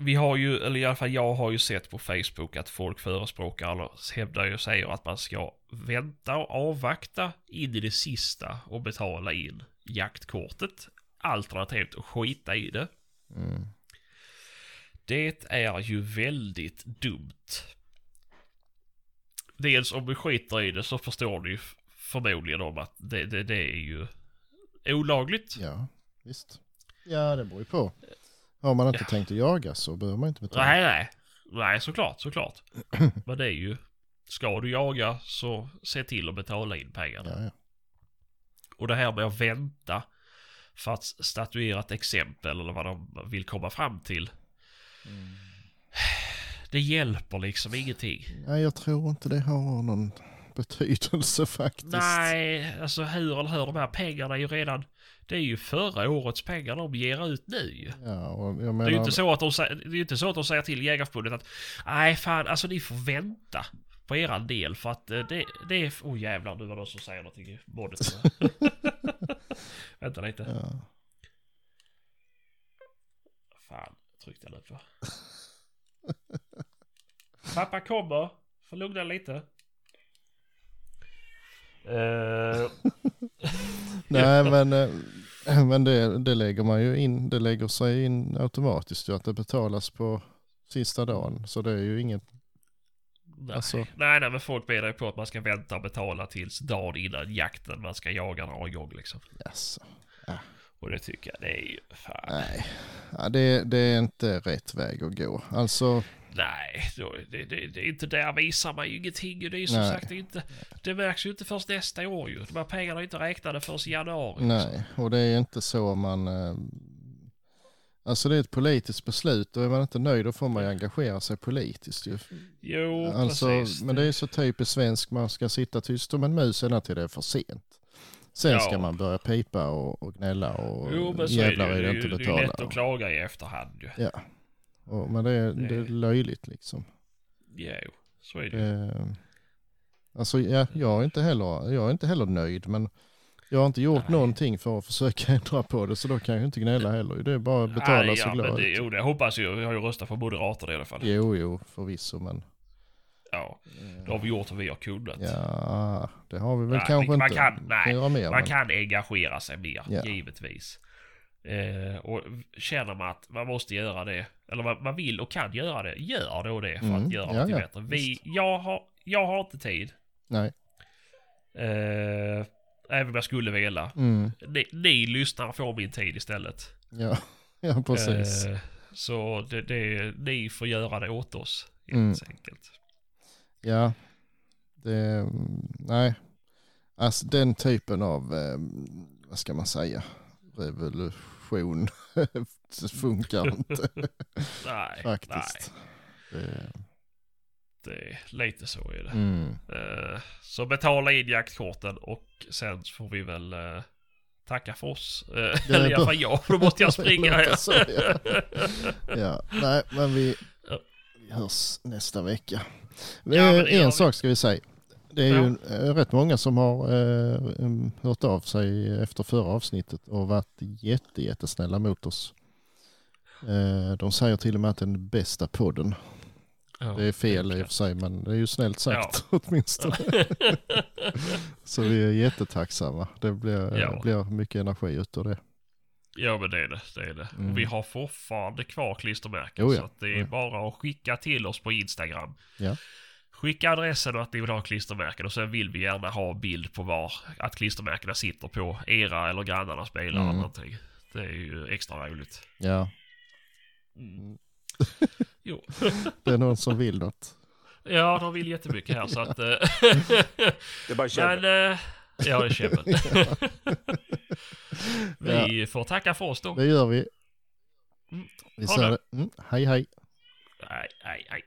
vi har ju, eller i alla fall jag har ju sett på Facebook att folk förespråkar eller hävdar ju och säger att man ska vänta och avvakta in i det sista och betala in jaktkortet. Alternativt att skita i det. Mm. Det är ju väldigt dumt. Dels om vi skiter i det så förstår ni förmodligen om att det, det, det är ju olagligt. Ja, visst. Ja, det beror ju på. Har man inte Ja. tänkt att jaga så behöver man inte betala. Nej, nej. Nej, såklart, såklart. Men det är ju, ska du jaga så se till att betala in pengarna. Ja, ja. Och det här med att vänta för att statuera ett exempel eller vad de vill komma fram till. Det hjälper liksom ingenting. Nej, jag tror inte det har någon betydelse faktiskt. Nej, alltså hur eller hur, de här pengarna är ju redan... Det är ju förra årets pengar de ger ut nu. Ja, och jag Det är ju menar, inte så att de, det är ju inte så att de säger till Jägareförbundet att nej fan, alltså ni får vänta på eran del för att eh, det, det är... Oh, jävlar, nu var det någon som säger någonting i monitoren. Vänta lite. ja. Fan, tryckte jag nu på. Pappa kommer. Får lugna lite. Eh, Nej, men, eh, men det, det lägger man ju in. Det lägger sig in automatiskt ju att det betalas på sista dagen. Så det är ju inget, nej. Alltså- nej, nej, men folk menar ju på att man ska vänta och betala tills dagen innan jakten man ska jaga några gång liksom. jaså. Och det tycker jag, det är ju fan. Nej, ja, det, det är inte rätt väg att gå. Alltså, Nej, det, det, det är inte där visar man ju ingenting. Det är ju som Nej. sagt inte, det märks ju inte först nästa år ju. De här pengarna är inte räknade förrän i januari. nej, och det är inte så man... eh, Alltså det är ett politiskt beslut och är man inte nöjd då får man ju engagera sig politiskt ju. Jo, Alltså, precis. men det är så typiskt svensk, man ska sitta tyst som en mus ända till det är för sent. Sen Ja. ska man börja pipa och, och gnälla och Jo, men så är det jävlar är Det är inte ju det är lätt betala. att klaga i efterhand ju. Ja, och, men det är, det är Det- löjligt liksom. Jo, så är det. Det, alltså ja, jag, är inte heller, jag är inte heller nöjd men jag har inte gjort Nej. någonting för att försöka ändra på det så då kan jag inte gnälla heller. Det är bara att betala Nej, ja, men glad. det, jo, det hoppas jag. Jag har ju röstat på Moderaterna i alla fall. Jo, jo, förvisso men Ja, då har vi gjort vad vi har kunnat. ja, det har vi väl Nej, kanske man inte. kan- nej, göra mer. Man men- kan engagera sig mer, Ja. givetvis. Eh, och känner man att man måste göra det, eller man, man vill och kan göra det, gör då det för Mm, att göra ja, något ja, bättre. Vi, jag, har, jag har inte tid. Nej. Eh, även om jag skulle vilja. Mm, Ni, ni lyssnar får min tid istället. ja. ja, precis. Eh, så det, det, ni får göra det åt oss, helt Mm. enkelt. Ja, det, nej. Alltså den typen av, eh, vad ska man säga, revolution det funkar inte Nej, faktiskt. Det, nej. Det är lite så är det. mm, Eh, så betala in jaktkorten och sen får vi väl eh, tacka för oss. Det eller i alla fall jag, för då måste jag springa så, ja. ja, nej men vi. Vi hörs nästa vecka. Ja, en vi. sak ska vi säga. Det är ju eh, rätt många som har eh, hört av sig efter förra avsnittet och varit jätte, jättesnälla mot oss. Eh, de säger till och med att det är den bästa podden. Ja, Det är fel i och för sig men det är ju snällt sagt åtminstone. Så vi är jättetacksamma. Det blir, Ja. blir mycket energi utav det. Ja men det är det, det är det. Mm. Och vi har fortfarande kvar klistermärken. Jo, ja. Så att det är Ja. bara att skicka till oss på Instagram. Ja. Skicka adressen och att ni vill ha klistermärken och sen vill vi gärna ha bild på var att klistermärkena sitter på era eller grannarnas bilar eller Mm. någonting. Det är ju extra roligt. Ja, Mm. Jo. det är någon som vill något. Ja, de vill jättemycket här så att... eh, Det är bara käbbel. Men... Ja, det är käbbel. Vi får tacka för oss då. Det gör vi. Mm. Vi säger det. Mm, hej hej. Nej, nej, nej.